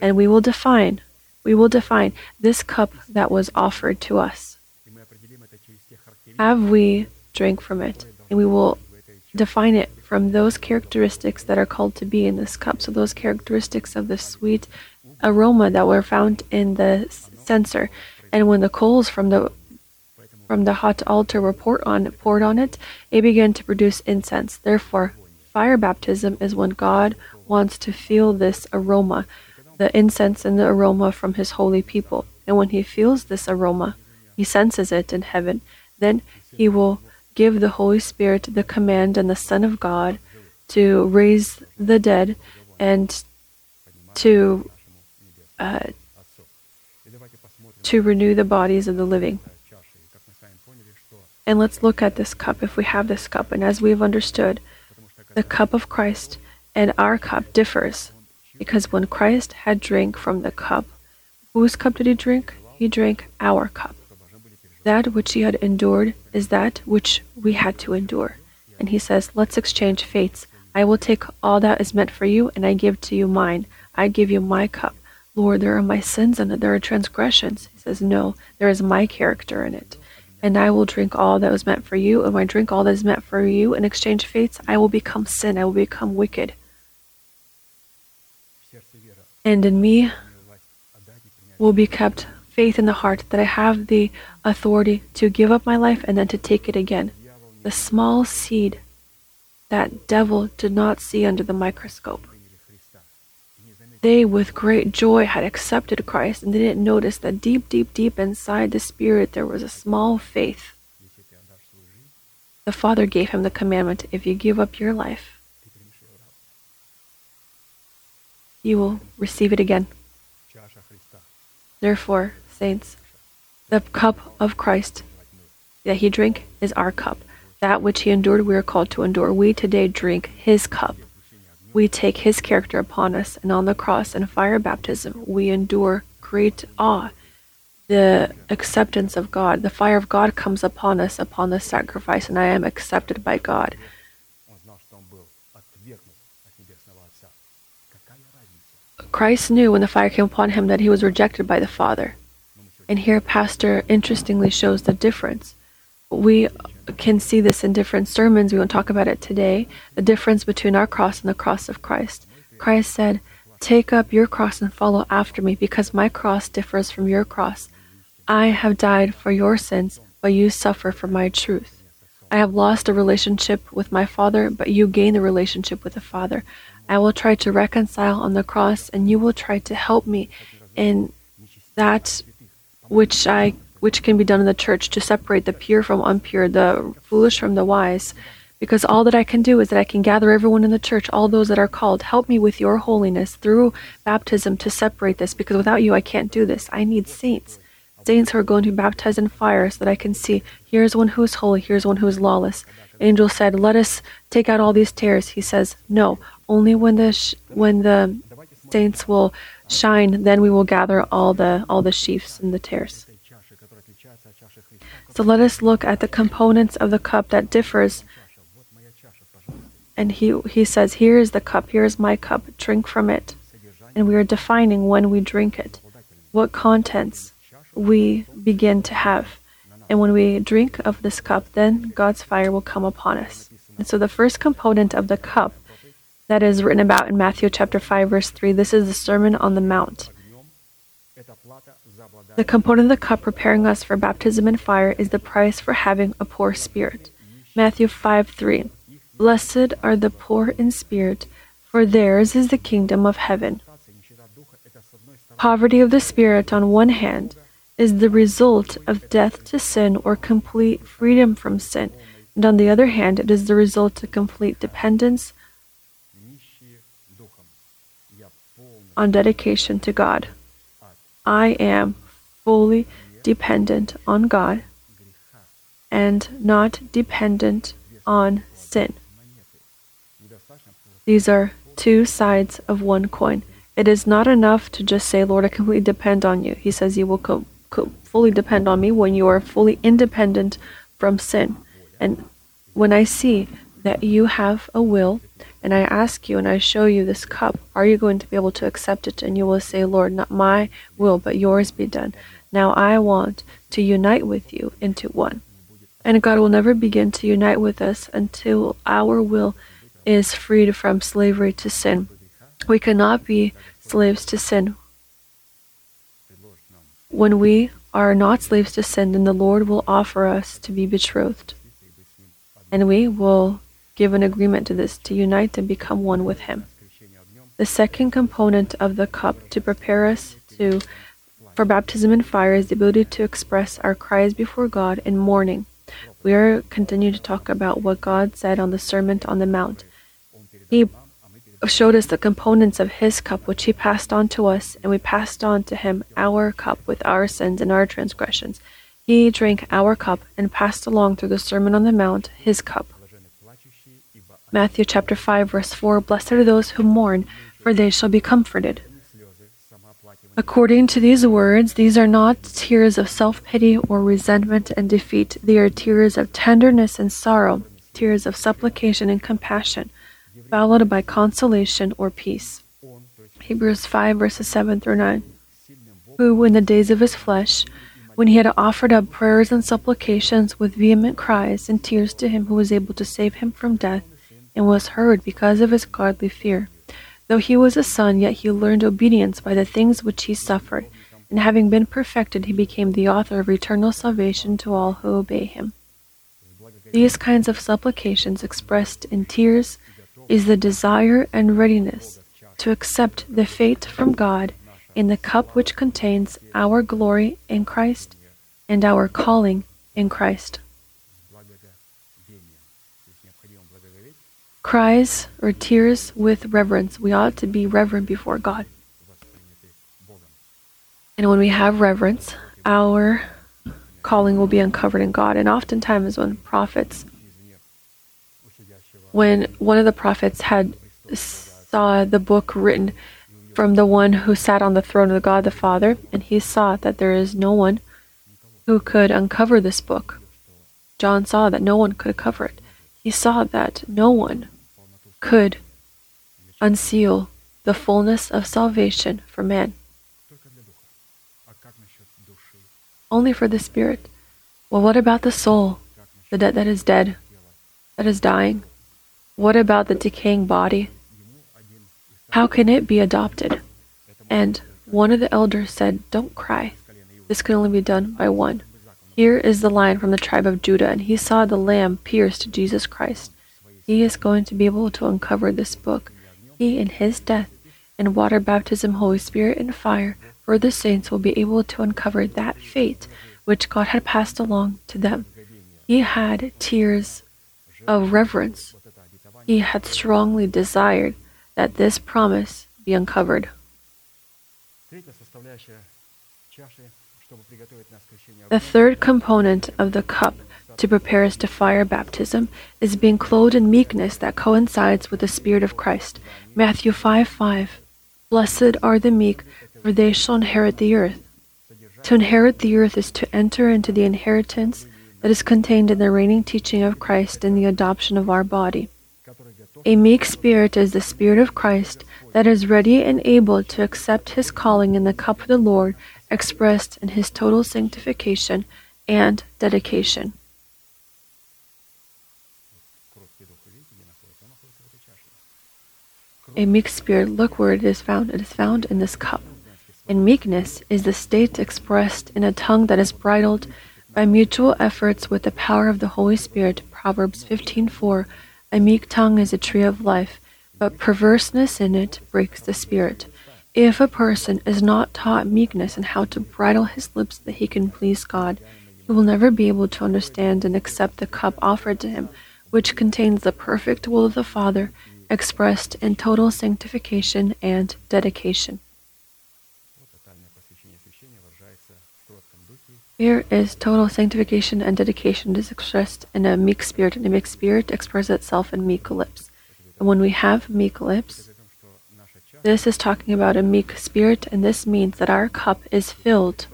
Speaker 1: and we will define, we will define this cup that was offered to us. Have we drank from it? And we will define it from those characteristics that are called to be in this cup. So, those characteristics of the sweet aroma that were found in the censer. And when the coals from the from the hot altar were poured on poured on it, it began to produce incense. Therefore, fire baptism is when God wants to feel this aroma, the incense and the aroma from his holy people. And when he feels this aroma, he senses it in heaven, then he will give the Holy Spirit the command and the Son of God to raise the dead and to uh, to renew the bodies of the living. And let's look at this cup if we have this cup. And as we've understood, the cup of Christ and our cup differs because when Christ had drink from the cup, whose cup did he drink? He drank our cup. That which he had endured is that which we had to endure. And he says, Let's exchange fates. I will take all that is meant for you, and I give to you mine. I give you my cup. Lord, there are my sins in it, there are transgressions. He says, No, there is my character in it. And I will drink all that was meant for you, and when I drink all that is meant for you and exchange fates, I will become sin, I will become wicked. And in me will be kept faith in the heart that I have the authority to give up my life and then to take it again. The small seed that devil did not see under the microscope. They, with great joy, had accepted Christ and they didn't notice that deep, deep, deep inside the Spirit there was a small faith. The Father gave him the commandment if you give up your life, you will receive it again. Therefore, saints, the cup of Christ that he drank is our cup. That which he endured, we are called to endure. We today drink his cup. We take his character upon us, and on the cross and fire baptism, we endure great awe. The acceptance of God, the fire of God comes upon us upon the sacrifice, and I am accepted by God. Christ knew when the fire came upon him that he was rejected by the Father. And here, Pastor interestingly shows the difference. We can see this in different sermons. We won't talk about it today. The difference between our cross and the cross of Christ. Christ said, Take up your cross and follow after me, because my cross differs from your cross. I have died for your sins, but you suffer for my truth. I have lost a relationship with my Father, but you gain a relationship with the Father. I will try to reconcile on the cross, and you will try to help me in that which I which can be done in the church to separate the pure from impure, the foolish from the wise. Because all that I can do is that I can gather everyone in the church, all those that are called. Help me with your holiness through baptism to separate this, because without you I can't do this. I need saints. Saints who are going to be baptized in fire so that I can see here's one who is holy, here's one who is lawless. Angel said, Let us take out all these tares. He says, No, only when the sh- when the saints will shine, then we will gather all the all the sheaves and the tares. So let us look at the components of the cup that differs. And he he says, Here is the cup, here is my cup, drink from it. And we are defining when we drink it, what contents we begin to have. And when we drink of this cup, then God's fire will come upon us. And so the first component of the cup that is written about in Matthew chapter 5 verse 3. This is the Sermon on the Mount. The component of the cup preparing us for baptism in fire is the price for having a poor spirit. Matthew 5 3. Blessed are the poor in spirit, for theirs is the kingdom of heaven. Poverty of the spirit, on one hand, is the result of death to sin or complete freedom from sin, and on the other hand, it is the result of complete dependence on dedication to God. I am fully dependent on God and not dependent on sin. These are two sides of one coin. It is not enough to just say, Lord, I completely depend on you. He says you will co- co- fully depend on me when you are fully independent from sin. And when I see that you have a will and I ask you and I show you this cup, are you going to be able to accept it? And you will say, Lord, not my will, but yours be done. Now I want to unite with you into one. And God will never begin to unite with us until our will is freed from slavery to sin. We cannot be slaves to sin. When we are not slaves to sin, then the Lord will offer us to be betrothed. And we will give an agreement to this to unite and become one with Him. The second component of the cup to prepare us to for baptism in fire is the ability to express our cries before God in mourning. We are continuing to talk about what God said on the Sermon on the Mount. He showed us the components of His cup, which He passed on to us, and we passed on to Him our cup with our sins and our transgressions. He drank our cup and passed along through the Sermon on the Mount His cup. Matthew chapter 5 verse 4 Blessed are those who mourn, for they shall be comforted. According to these words, these are not tears of self pity or resentment and defeat. They are tears of tenderness and sorrow, tears of supplication and compassion, followed by consolation or peace. Hebrews 5 verses 7 through 9. Who, in the days of his flesh, when he had offered up prayers and supplications with vehement cries and tears to him who was able to save him from death, and was heard because of his godly fear Though he was a son, yet he learned obedience by the things which he suffered, and having been perfected, he became the author of eternal salvation to all who obey him. These kinds of supplications expressed in tears is the desire and readiness to accept the fate from God in the cup which contains our glory in Christ and our calling in Christ. Cries or tears with reverence. We ought to be reverent before God. And when we have reverence, our calling will be uncovered in God. And oftentimes, when prophets, when one of the prophets had saw the book written from the one who sat on the throne of God the Father, and he saw that there is no one who could uncover this book. John saw that no one could cover it. He saw that no one could unseal the fullness of salvation for man. Only for the spirit. Well, what about the soul, the dead that is dead, that is dying? What about the decaying body? How can it be adopted? And one of the elders said, Don't cry. This can only be done by one. Here is the lion from the tribe of Judah, and he saw the lamb pierced Jesus Christ. He is going to be able to uncover this book. He, in his death and water baptism, Holy Spirit, and fire for the saints, will be able to uncover that fate which God had passed along to them. He had tears of reverence. He had strongly desired that this promise be uncovered. The third component of the cup to prepare us to fire baptism is being clothed in meekness that coincides with the Spirit of Christ. Matthew 5 5. Blessed are the meek, for they shall inherit the earth. To inherit the earth is to enter into the inheritance that is contained in the reigning teaching of Christ in the adoption of our body. A meek spirit is the Spirit of Christ that is ready and able to accept his calling in the cup of the Lord expressed in his total sanctification and dedication. A meek spirit, look where it is found. It is found in this cup. And meekness is the state expressed in a tongue that is bridled by mutual efforts with the power of the Holy Spirit. Proverbs 15:4. A meek tongue is a tree of life, but perverseness in it breaks the spirit. If a person is not taught meekness and how to bridle his lips that he can please God, he will never be able to understand and accept the cup offered to him, which contains the perfect will of the Father expressed in total sanctification and dedication. Here is total sanctification and dedication is expressed in a meek spirit, and a meek spirit expresses itself in meek lips. And when we have meek lips, this is talking about a meek spirit, and this means that our cup is filled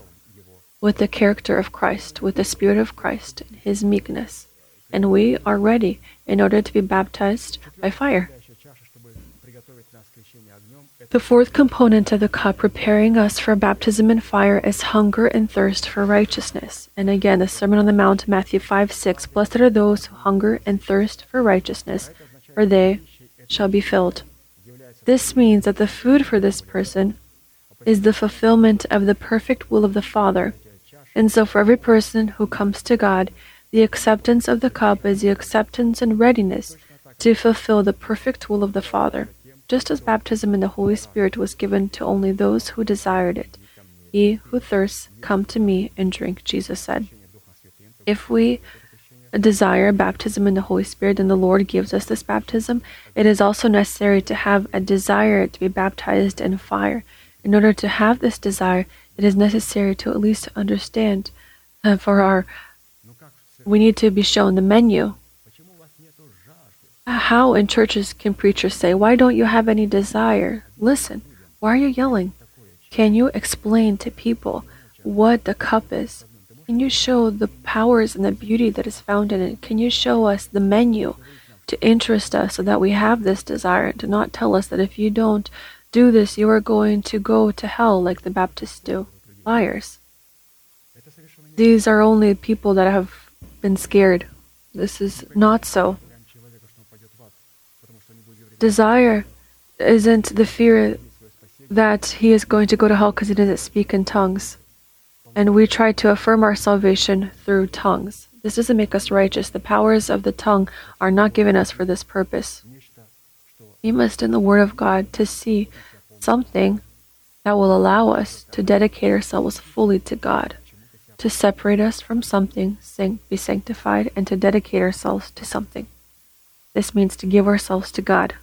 Speaker 1: with the character of Christ, with the Spirit of Christ, and His meekness, and we are ready in order to be baptized by fire. The fourth component of the cup preparing us for baptism in fire is hunger and thirst for righteousness. And again, the Sermon on the Mount, Matthew 5 6 Blessed are those who hunger and thirst for righteousness, for they shall be filled. This means that the food for this person is the fulfillment of the perfect will of the Father. And so, for every person who comes to God, the acceptance of the cup is the acceptance and readiness to fulfill the perfect will of the Father, just as baptism in the Holy Spirit was given to only those who desired it. He who thirsts, come to me and drink, Jesus said. If we desire baptism in the Holy Spirit and the Lord gives us this baptism, it is also necessary to have a desire to be baptized in fire. In order to have this desire, it is necessary to at least understand uh, for our we need to be shown the menu. How in churches can preachers say, Why don't you have any desire? Listen, why are you yelling? Can you explain to people what the cup is? Can you show the powers and the beauty that is found in it? Can you show us the menu to interest us so that we have this desire and to not tell us that if you don't do this, you are going to go to hell like the Baptists do? Liars. These are only people that have been scared. This is not so. Desire isn't the fear that he is going to go to hell because he doesn't speak in tongues and we try to affirm our salvation through tongues. This doesn't make us righteous. The powers of the tongue are not given us for this purpose. We must, in the Word of God, to see something that will allow us to dedicate ourselves fully to God, to separate us from something, be sanctified, and to dedicate ourselves to something. This means to give ourselves to God.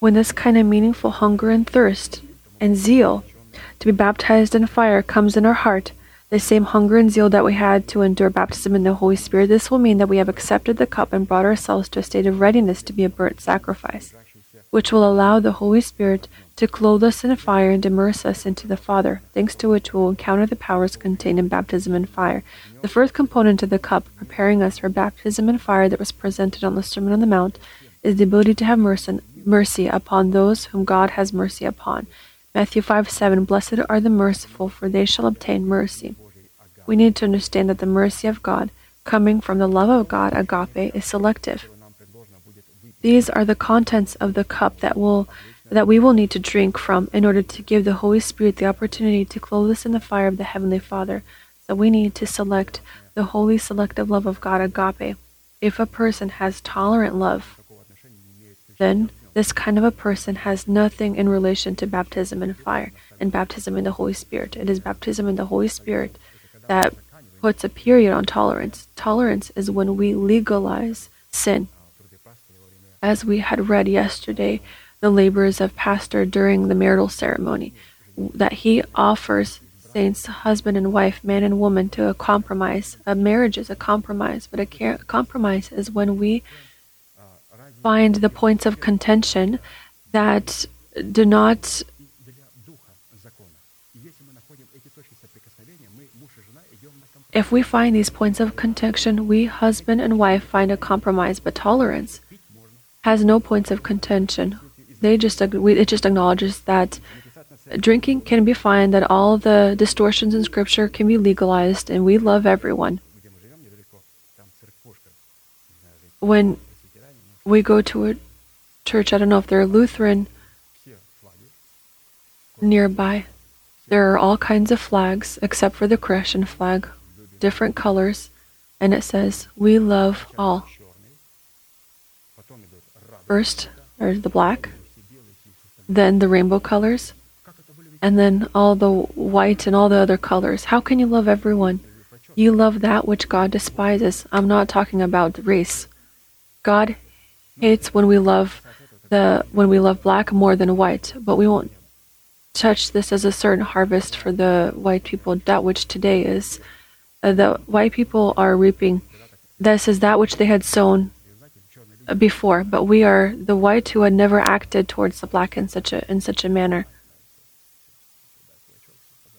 Speaker 1: When this kind of meaningful hunger and thirst and zeal to be baptized in fire comes in our heart, the same hunger and zeal that we had to endure baptism in the Holy Spirit, this will mean that we have accepted the cup and brought ourselves to a state of readiness to be a burnt sacrifice, which will allow the Holy Spirit to clothe us in fire and immerse us into the Father, thanks to which we will encounter the powers contained in baptism in fire. The first component of the cup, preparing us for baptism in fire that was presented on the Sermon on the Mount, is the ability to have mercy mercy upon those whom God has mercy upon. Matthew 5 7 Blessed are the merciful, for they shall obtain mercy. We need to understand that the mercy of God, coming from the love of God, agape, is selective. These are the contents of the cup that will that we will need to drink from in order to give the Holy Spirit the opportunity to clothe us in the fire of the Heavenly Father. So we need to select the holy selective love of God, agape. If a person has tolerant love, then this kind of a person has nothing in relation to baptism in fire and baptism in the Holy Spirit. It is baptism in the Holy Spirit that puts a period on tolerance. Tolerance is when we legalize sin. As we had read yesterday, the labors of pastor during the marital ceremony, that he offers saints, husband and wife, man and woman, to a compromise. A marriage is a compromise, but a compromise is when we find the points of contention that do not If we find these points of contention, we, husband and wife, find a compromise, but tolerance has no points of contention. They just it just acknowledges that drinking can be fine, that all the distortions in Scripture can be legalized, and we love everyone. When we go to a church, I don't know if they're Lutheran nearby. There are all kinds of flags except for the Christian flag, different colors, and it says, We love all. First, there's the black, then the rainbow colors, and then all the white and all the other colors. How can you love everyone? You love that which God despises. I'm not talking about race. God hates when we love the when we love black more than white, but we won't touch this as a certain harvest for the white people. That which today is uh, the white people are reaping. This is that which they had sown before, but we are the white who had never acted towards the black in such a in such a manner.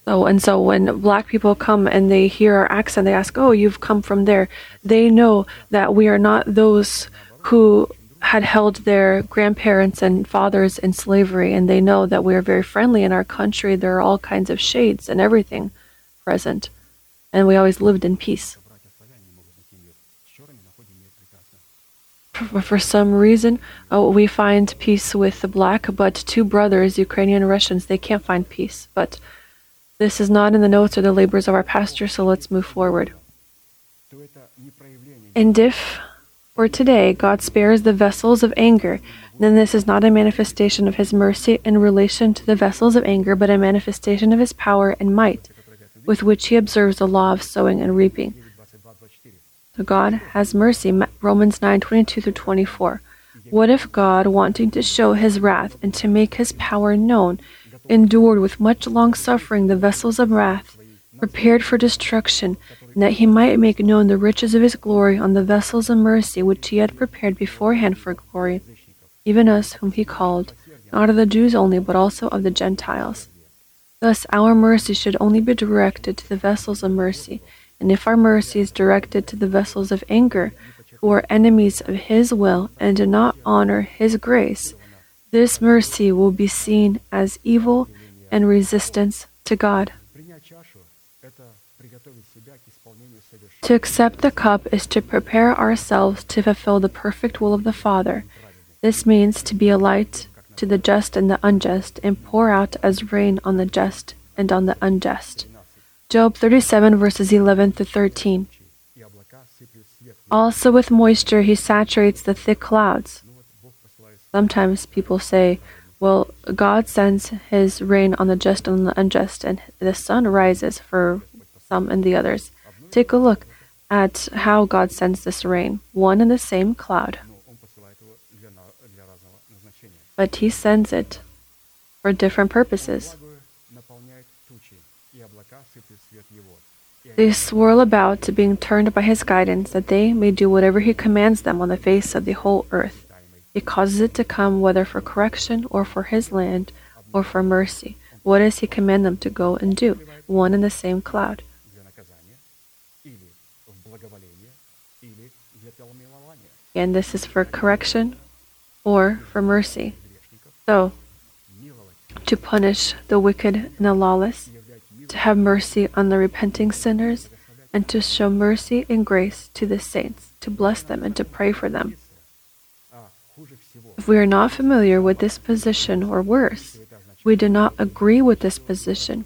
Speaker 1: So and so when black people come and they hear our accent, they ask, "Oh, you've come from there." They know that we are not those who had held their grandparents and fathers in slavery, and they know that we are very friendly in our country. There are all kinds of shades and everything present, and we always lived in peace. For some reason, oh, we find peace with the black, but two brothers, Ukrainian Russians, they can't find peace. But this is not in the notes or the labors of our pastor, so let's move forward. And if for today God spares the vessels of anger, then this is not a manifestation of his mercy in relation to the vessels of anger, but a manifestation of his power and might, with which he observes the law of sowing and reaping. So God has mercy. Romans 9 22 through 24. What if God, wanting to show his wrath and to make his power known, endured with much long suffering the vessels of wrath, prepared for destruction, that he might make known the riches of his glory on the vessels of mercy which he had prepared beforehand for glory, even us whom he called, not of the Jews only, but also of the Gentiles? Thus, our mercy should only be directed to the vessels of mercy, and if our mercy is directed to the vessels of anger, who are enemies of His will and do not honor His grace, this mercy will be seen as evil and resistance to God. To accept the cup is to prepare ourselves to fulfill the perfect will of the Father. This means to be a light to the just and the unjust, and pour out as rain on the just and on the unjust. Job 37, verses 11 to 13. Also, with moisture, he saturates the thick clouds. Sometimes people say, Well, God sends his rain on the just and the unjust, and the sun rises for some and the others. Take a look at how God sends this rain, one and the same cloud. But He sends it for different purposes. They swirl about, being turned by His guidance, that they may do whatever He commands them on the face of the whole earth. He causes it to come, whether for correction or for His land or for mercy. What does He command them to go and do? One and the same cloud. and this is for correction or for mercy. So, to punish the wicked and the lawless, to have mercy on the repenting sinners, and to show mercy and grace to the saints, to bless them and to pray for them. If we are not familiar with this position, or worse, we do not agree with this position,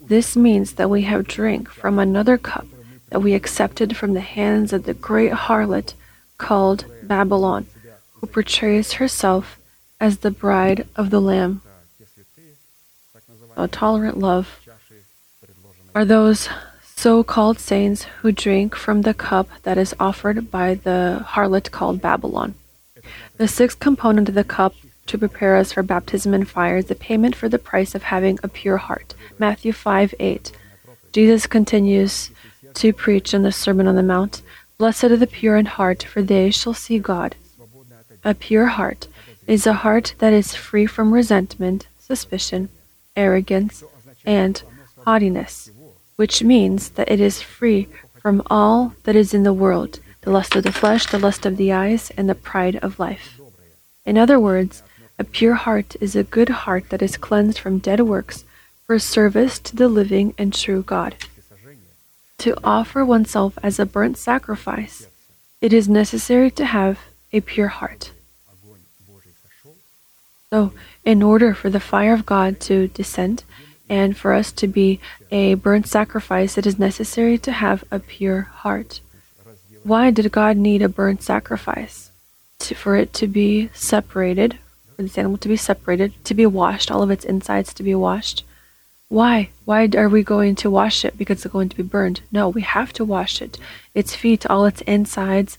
Speaker 1: this means that we have drink from another cup that we accepted from the hands of the great harlot called Babylon, who portrays herself as the bride of the Lamb. A tolerant love are those so called saints who drink from the cup that is offered by the harlot called Babylon. The sixth component of the cup to prepare us for baptism in fire is the payment for the price of having a pure heart. Matthew 5 8. Jesus continues to preach in the Sermon on the Mount. Blessed are the pure in heart, for they shall see God. A pure heart is a heart that is free from resentment, suspicion, arrogance, and haughtiness, which means that it is free from all that is in the world the lust of the flesh, the lust of the eyes, and the pride of life. In other words, a pure heart is a good heart that is cleansed from dead works for service to the living and true God to offer oneself as a burnt sacrifice, it is necessary to have a pure heart. So, in order for the fire of God to descend and for us to be a burnt sacrifice, it is necessary to have a pure heart. Why did God need a burnt sacrifice? To, for it to be separated, for this animal to be separated, to be washed, all of its insides to be washed. Why? Why are we going to wash it? Because it's going to be burned. No, we have to wash it. Its feet, all its insides,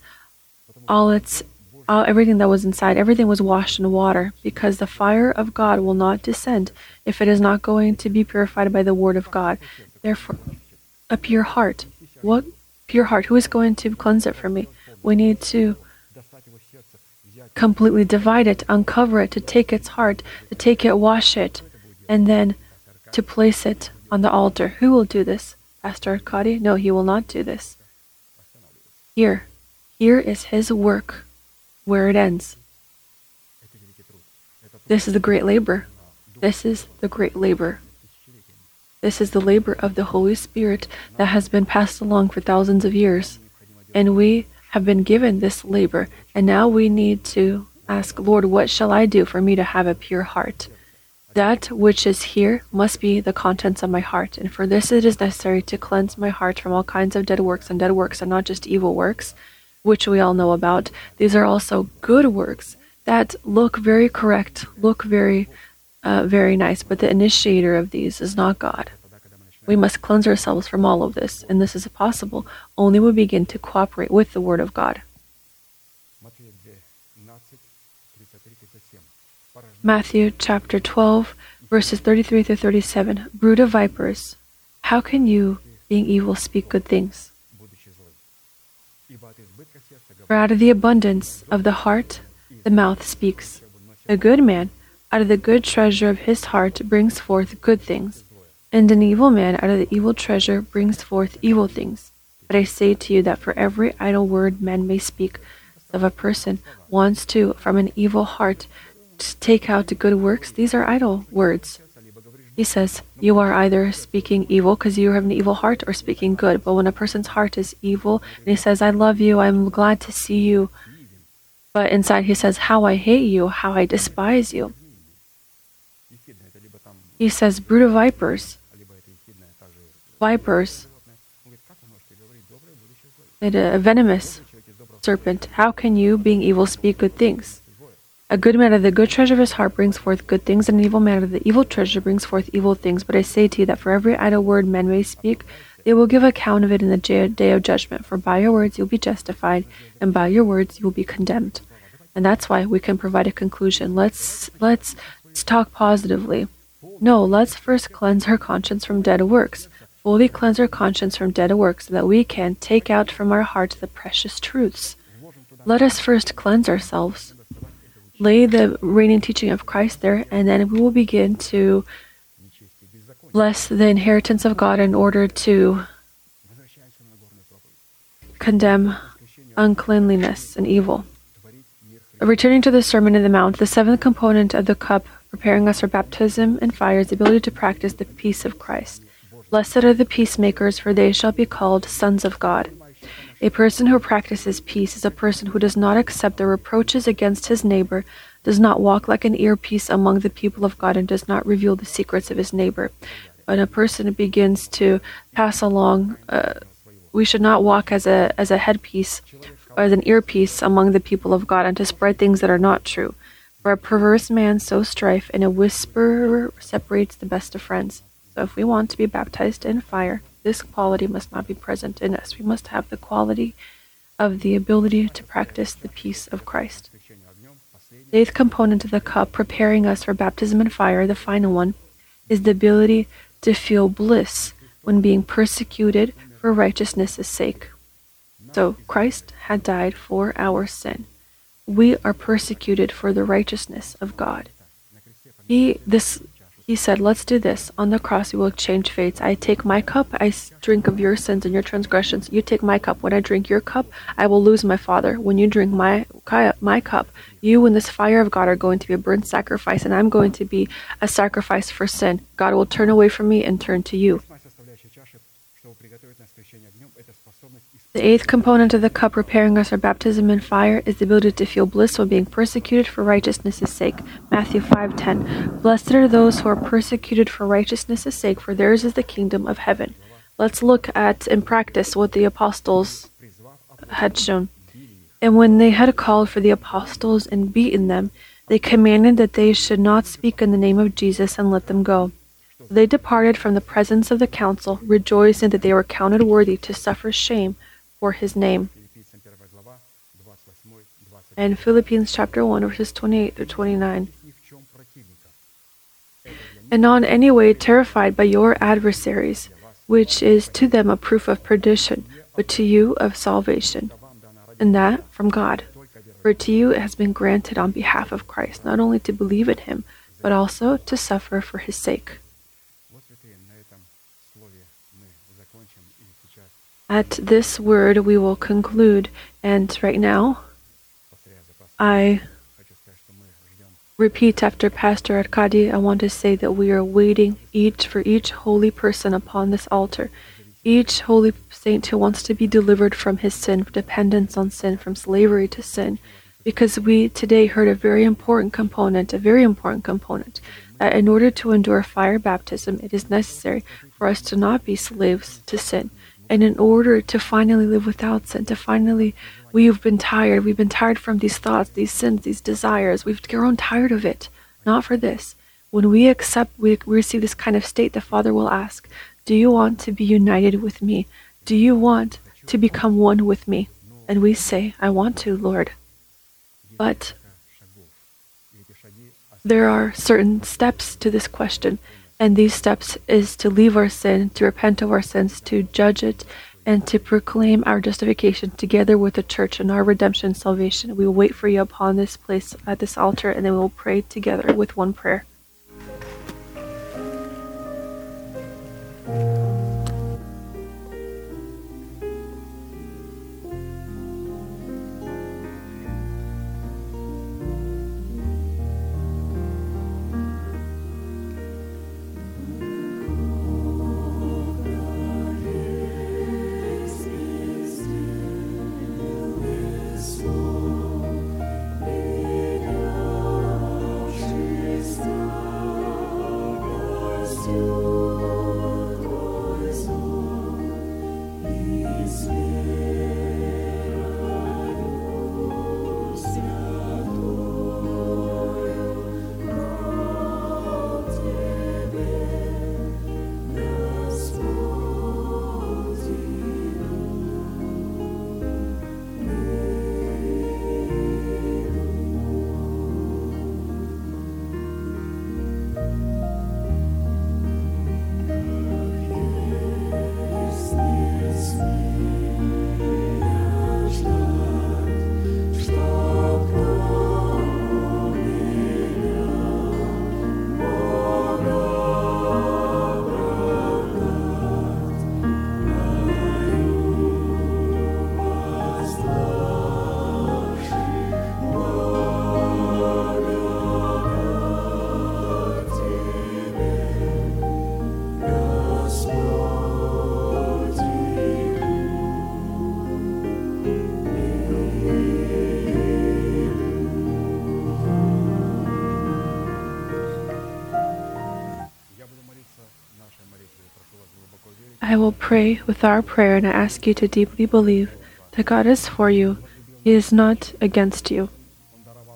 Speaker 1: all its all, everything that was inside, everything was washed in water, because the fire of God will not descend if it is not going to be purified by the word of God. Therefore, a pure heart. What pure heart? Who is going to cleanse it for me? We need to completely divide it, uncover it, to take its heart, to take it, wash it, and then to place it on the altar. Who will do this? asked Arkady. No, he will not do this. Here, here is his work where it ends. This is the great labor. This is the great labor. This is the labor of the Holy Spirit that has been passed along for thousands of years. And we have been given this labor, and now we need to ask, Lord, what shall I do for me to have a pure heart? That which is here must be the contents of my heart, and for this it is necessary to cleanse my heart from all kinds of dead works, and dead works are not just evil works, which we all know about. These are also good works that look very correct, look very, uh, very nice, but the initiator of these is not God. We must cleanse ourselves from all of this, and this is possible only when we begin to cooperate with the Word of God. Matthew chapter 12, verses 33 through 37. Brood of vipers, how can you, being evil, speak good things? For out of the abundance of the heart, the mouth speaks. A good man, out of the good treasure of his heart, brings forth good things, and an evil man, out of the evil treasure, brings forth evil things. But I say to you that for every idle word men may speak, of a person wants to, from an evil heart, take out the good works, these are idle words. He says, You are either speaking evil because you have an evil heart or speaking good. But when a person's heart is evil and he says, I love you, I'm glad to see you, but inside he says, How I hate you, how I despise you. He says, Brood of vipers. Vipers. A venomous serpent. How can you, being evil, speak good things? A good man of the good treasure of his heart brings forth good things, and an evil man of the evil treasure brings forth evil things. But I say to you that for every idle word men may speak, they will give account of it in the day of judgment. For by your words you will be justified, and by your words you will be condemned. And that's why we can provide a conclusion. Let's let's, let's talk positively. No, let's first cleanse our conscience from dead works. Fully cleanse our conscience from dead works, so that we can take out from our hearts the precious truths. Let us first cleanse ourselves lay the reigning teaching of Christ there, and then we will begin to bless the inheritance of God in order to condemn uncleanliness and evil. Returning to the Sermon on the Mount, the seventh component of the cup preparing us for baptism and fire is the ability to practice the peace of Christ. Blessed are the peacemakers, for they shall be called sons of God. A person who practices peace is a person who does not accept the reproaches against his neighbor, does not walk like an earpiece among the people of God, and does not reveal the secrets of his neighbor. When a person begins to pass along, uh, we should not walk as a as a headpiece as an earpiece among the people of God, and to spread things that are not true. For a perverse man sows strife, and a whisperer separates the best of friends. So if we want to be baptized in fire, this quality must not be present in us. We must have the quality of the ability to practice the peace of Christ. The eighth component of the cup, preparing us for baptism in fire, the final one, is the ability to feel bliss when being persecuted for righteousness' sake. So, Christ had died for our sin. We are persecuted for the righteousness of God. He, this he said, Let's do this. On the cross we will exchange fates. I take my cup, I drink of your sins and your transgressions. You take my cup. When I drink your cup, I will lose my father. When you drink my my cup, you and this fire of God are going to be a burnt sacrifice, and I'm going to be a sacrifice for sin. God will turn away from me and turn to you. The eighth component of the cup preparing us for baptism in fire is the ability to feel bliss while being persecuted for righteousness' sake. Matthew 5:10. Blessed are those who are persecuted for righteousness' sake, for theirs is the kingdom of heaven. Let's look at in practice what the apostles had shown. And when they had called for the apostles and beaten them, they commanded that they should not speak in the name of Jesus and let them go. They departed from the presence of the council, rejoicing that they were counted worthy to suffer shame for his name. And Philippians chapter 1, verses 28 through 29. And not in any way terrified by your adversaries, which is to them a proof of perdition, but to you of salvation, and that from God. For to you it has been granted on behalf of Christ not only to believe in him, but also to suffer for his sake At this word, we will conclude, and right now, I repeat after Pastor Arkady, I want to say that we are waiting each for each holy person upon this altar, each holy saint who wants to be delivered from his sin, dependence on sin, from slavery to sin, because we today heard a very important component, a very important component, that in order to endure fire baptism, it is necessary for us to not be slaves to sin. And in order to finally live without sin, to finally, we've been tired. We've been tired from these thoughts, these sins, these desires. We've grown tired of it. Not for this. When we accept, we receive this kind of state, the Father will ask, Do you want to be united with me? Do you want to become one with me? And we say, I want to, Lord. But there are certain steps to this question. And these steps is to leave our sin, to repent of our sins, to judge it, and to proclaim our justification together with the church and our redemption and salvation. We will wait for you upon this place at this altar, and then we will pray together with one prayer. I will pray with our prayer, and I ask you to deeply believe that God is for you. He is not against you.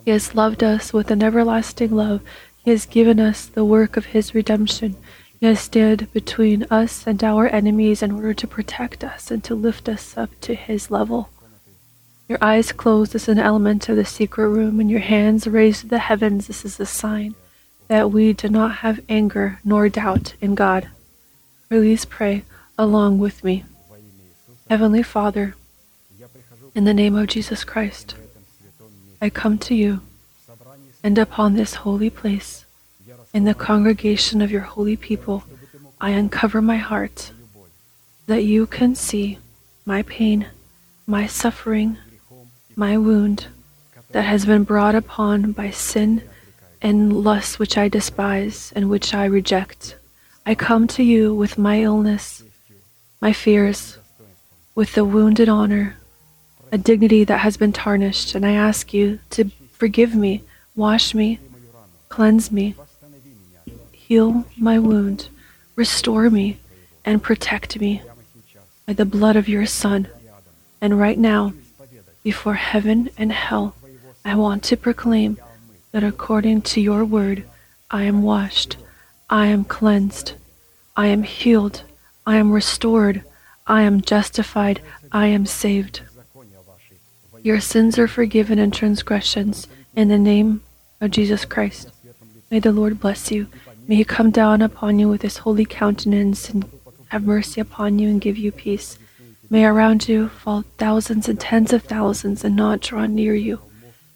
Speaker 1: He has loved us with an everlasting love. He has given us the work of His redemption. He has stood between us and our enemies in order to protect us and to lift us up to His level. Your eyes closed is an element of the secret room, and your hands raised to the heavens. This is a sign that we do not have anger nor doubt in God. Please pray along with me. Heavenly Father, in the name of Jesus Christ, I come to you and upon this holy place, in the congregation of your holy people, I uncover my heart, that you can see my pain, my suffering, my wound that has been brought upon by sin and lust which I despise and which I reject. I come to you with my illness, my fears with the wounded honor, a dignity that has been tarnished, and I ask you to forgive me, wash me, cleanse me, heal my wound, restore me, and protect me by the blood of your Son. And right now, before heaven and hell, I want to proclaim that according to your word, I am washed, I am cleansed, I am healed, I am restored. I am justified. I am saved. Your sins are forgiven and transgressions in the name of Jesus Christ. May the Lord bless you. May He come down upon you with His holy countenance and have mercy upon you and give you peace. May around you fall thousands and tens of thousands and not draw near you.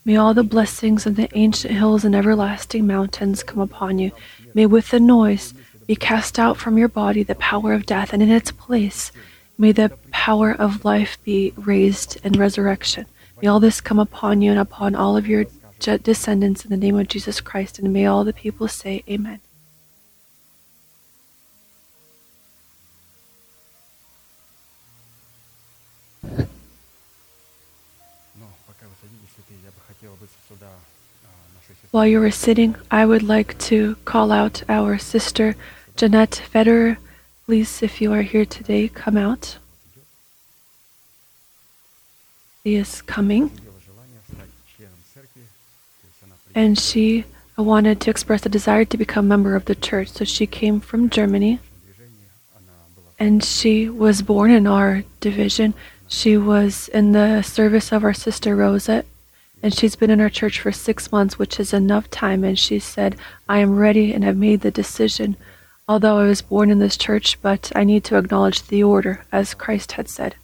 Speaker 1: May all the blessings of the ancient hills and everlasting mountains come upon you. May with the noise, be cast out from your body the power of death, and in its place may the power of life be raised and resurrection. May all this come upon you and upon all of your descendants in the name of Jesus Christ, and may all the people say, Amen. While you were sitting, I would like to call out our sister Jeanette Federer. Please, if you are here today, come out. She is coming. And she wanted to express a desire to become a member of the church, so she came from Germany. And she was born in our division. She was in the service of our sister Rosa and she's been in our church for six months, which is enough time. And she said, I am ready and have made the decision. Although I was born in this church, but I need to acknowledge the order, as Christ had said.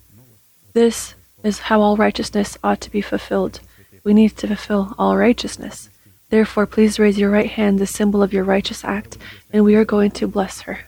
Speaker 1: This is how all righteousness ought to be fulfilled. We need to fulfill all righteousness. Therefore, please raise your right hand, the symbol of your righteous act, and we are going to bless her.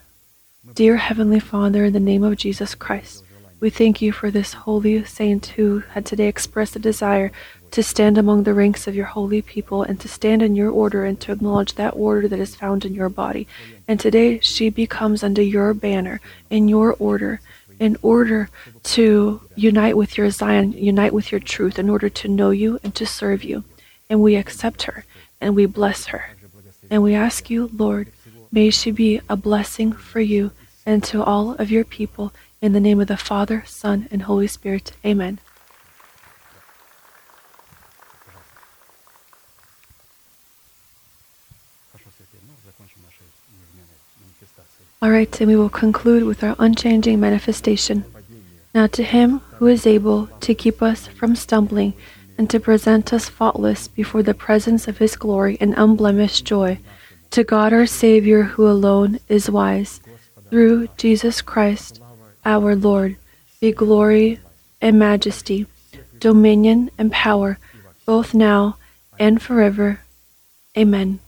Speaker 1: Dear Heavenly Father, in the name of Jesus Christ, we thank you for this holy saint who had today expressed a desire to stand among the ranks of your holy people and to stand in your order and to acknowledge that order that is found in your body. And today she becomes under your banner, in your order, in order to unite with your Zion, unite with your truth, in order to know you and to serve you. And we accept her and we bless her. And we ask you, Lord, may she be a blessing for you and to all of your people. In the name of the Father, Son, and Holy Spirit. Amen. All right, and we will conclude with our unchanging manifestation. Now, to him who is able to keep us from stumbling and to present us faultless before the presence of his glory in unblemished joy, to God our Savior, who alone is wise, through Jesus Christ our Lord, be glory and majesty, dominion and power, both now and forever. Amen.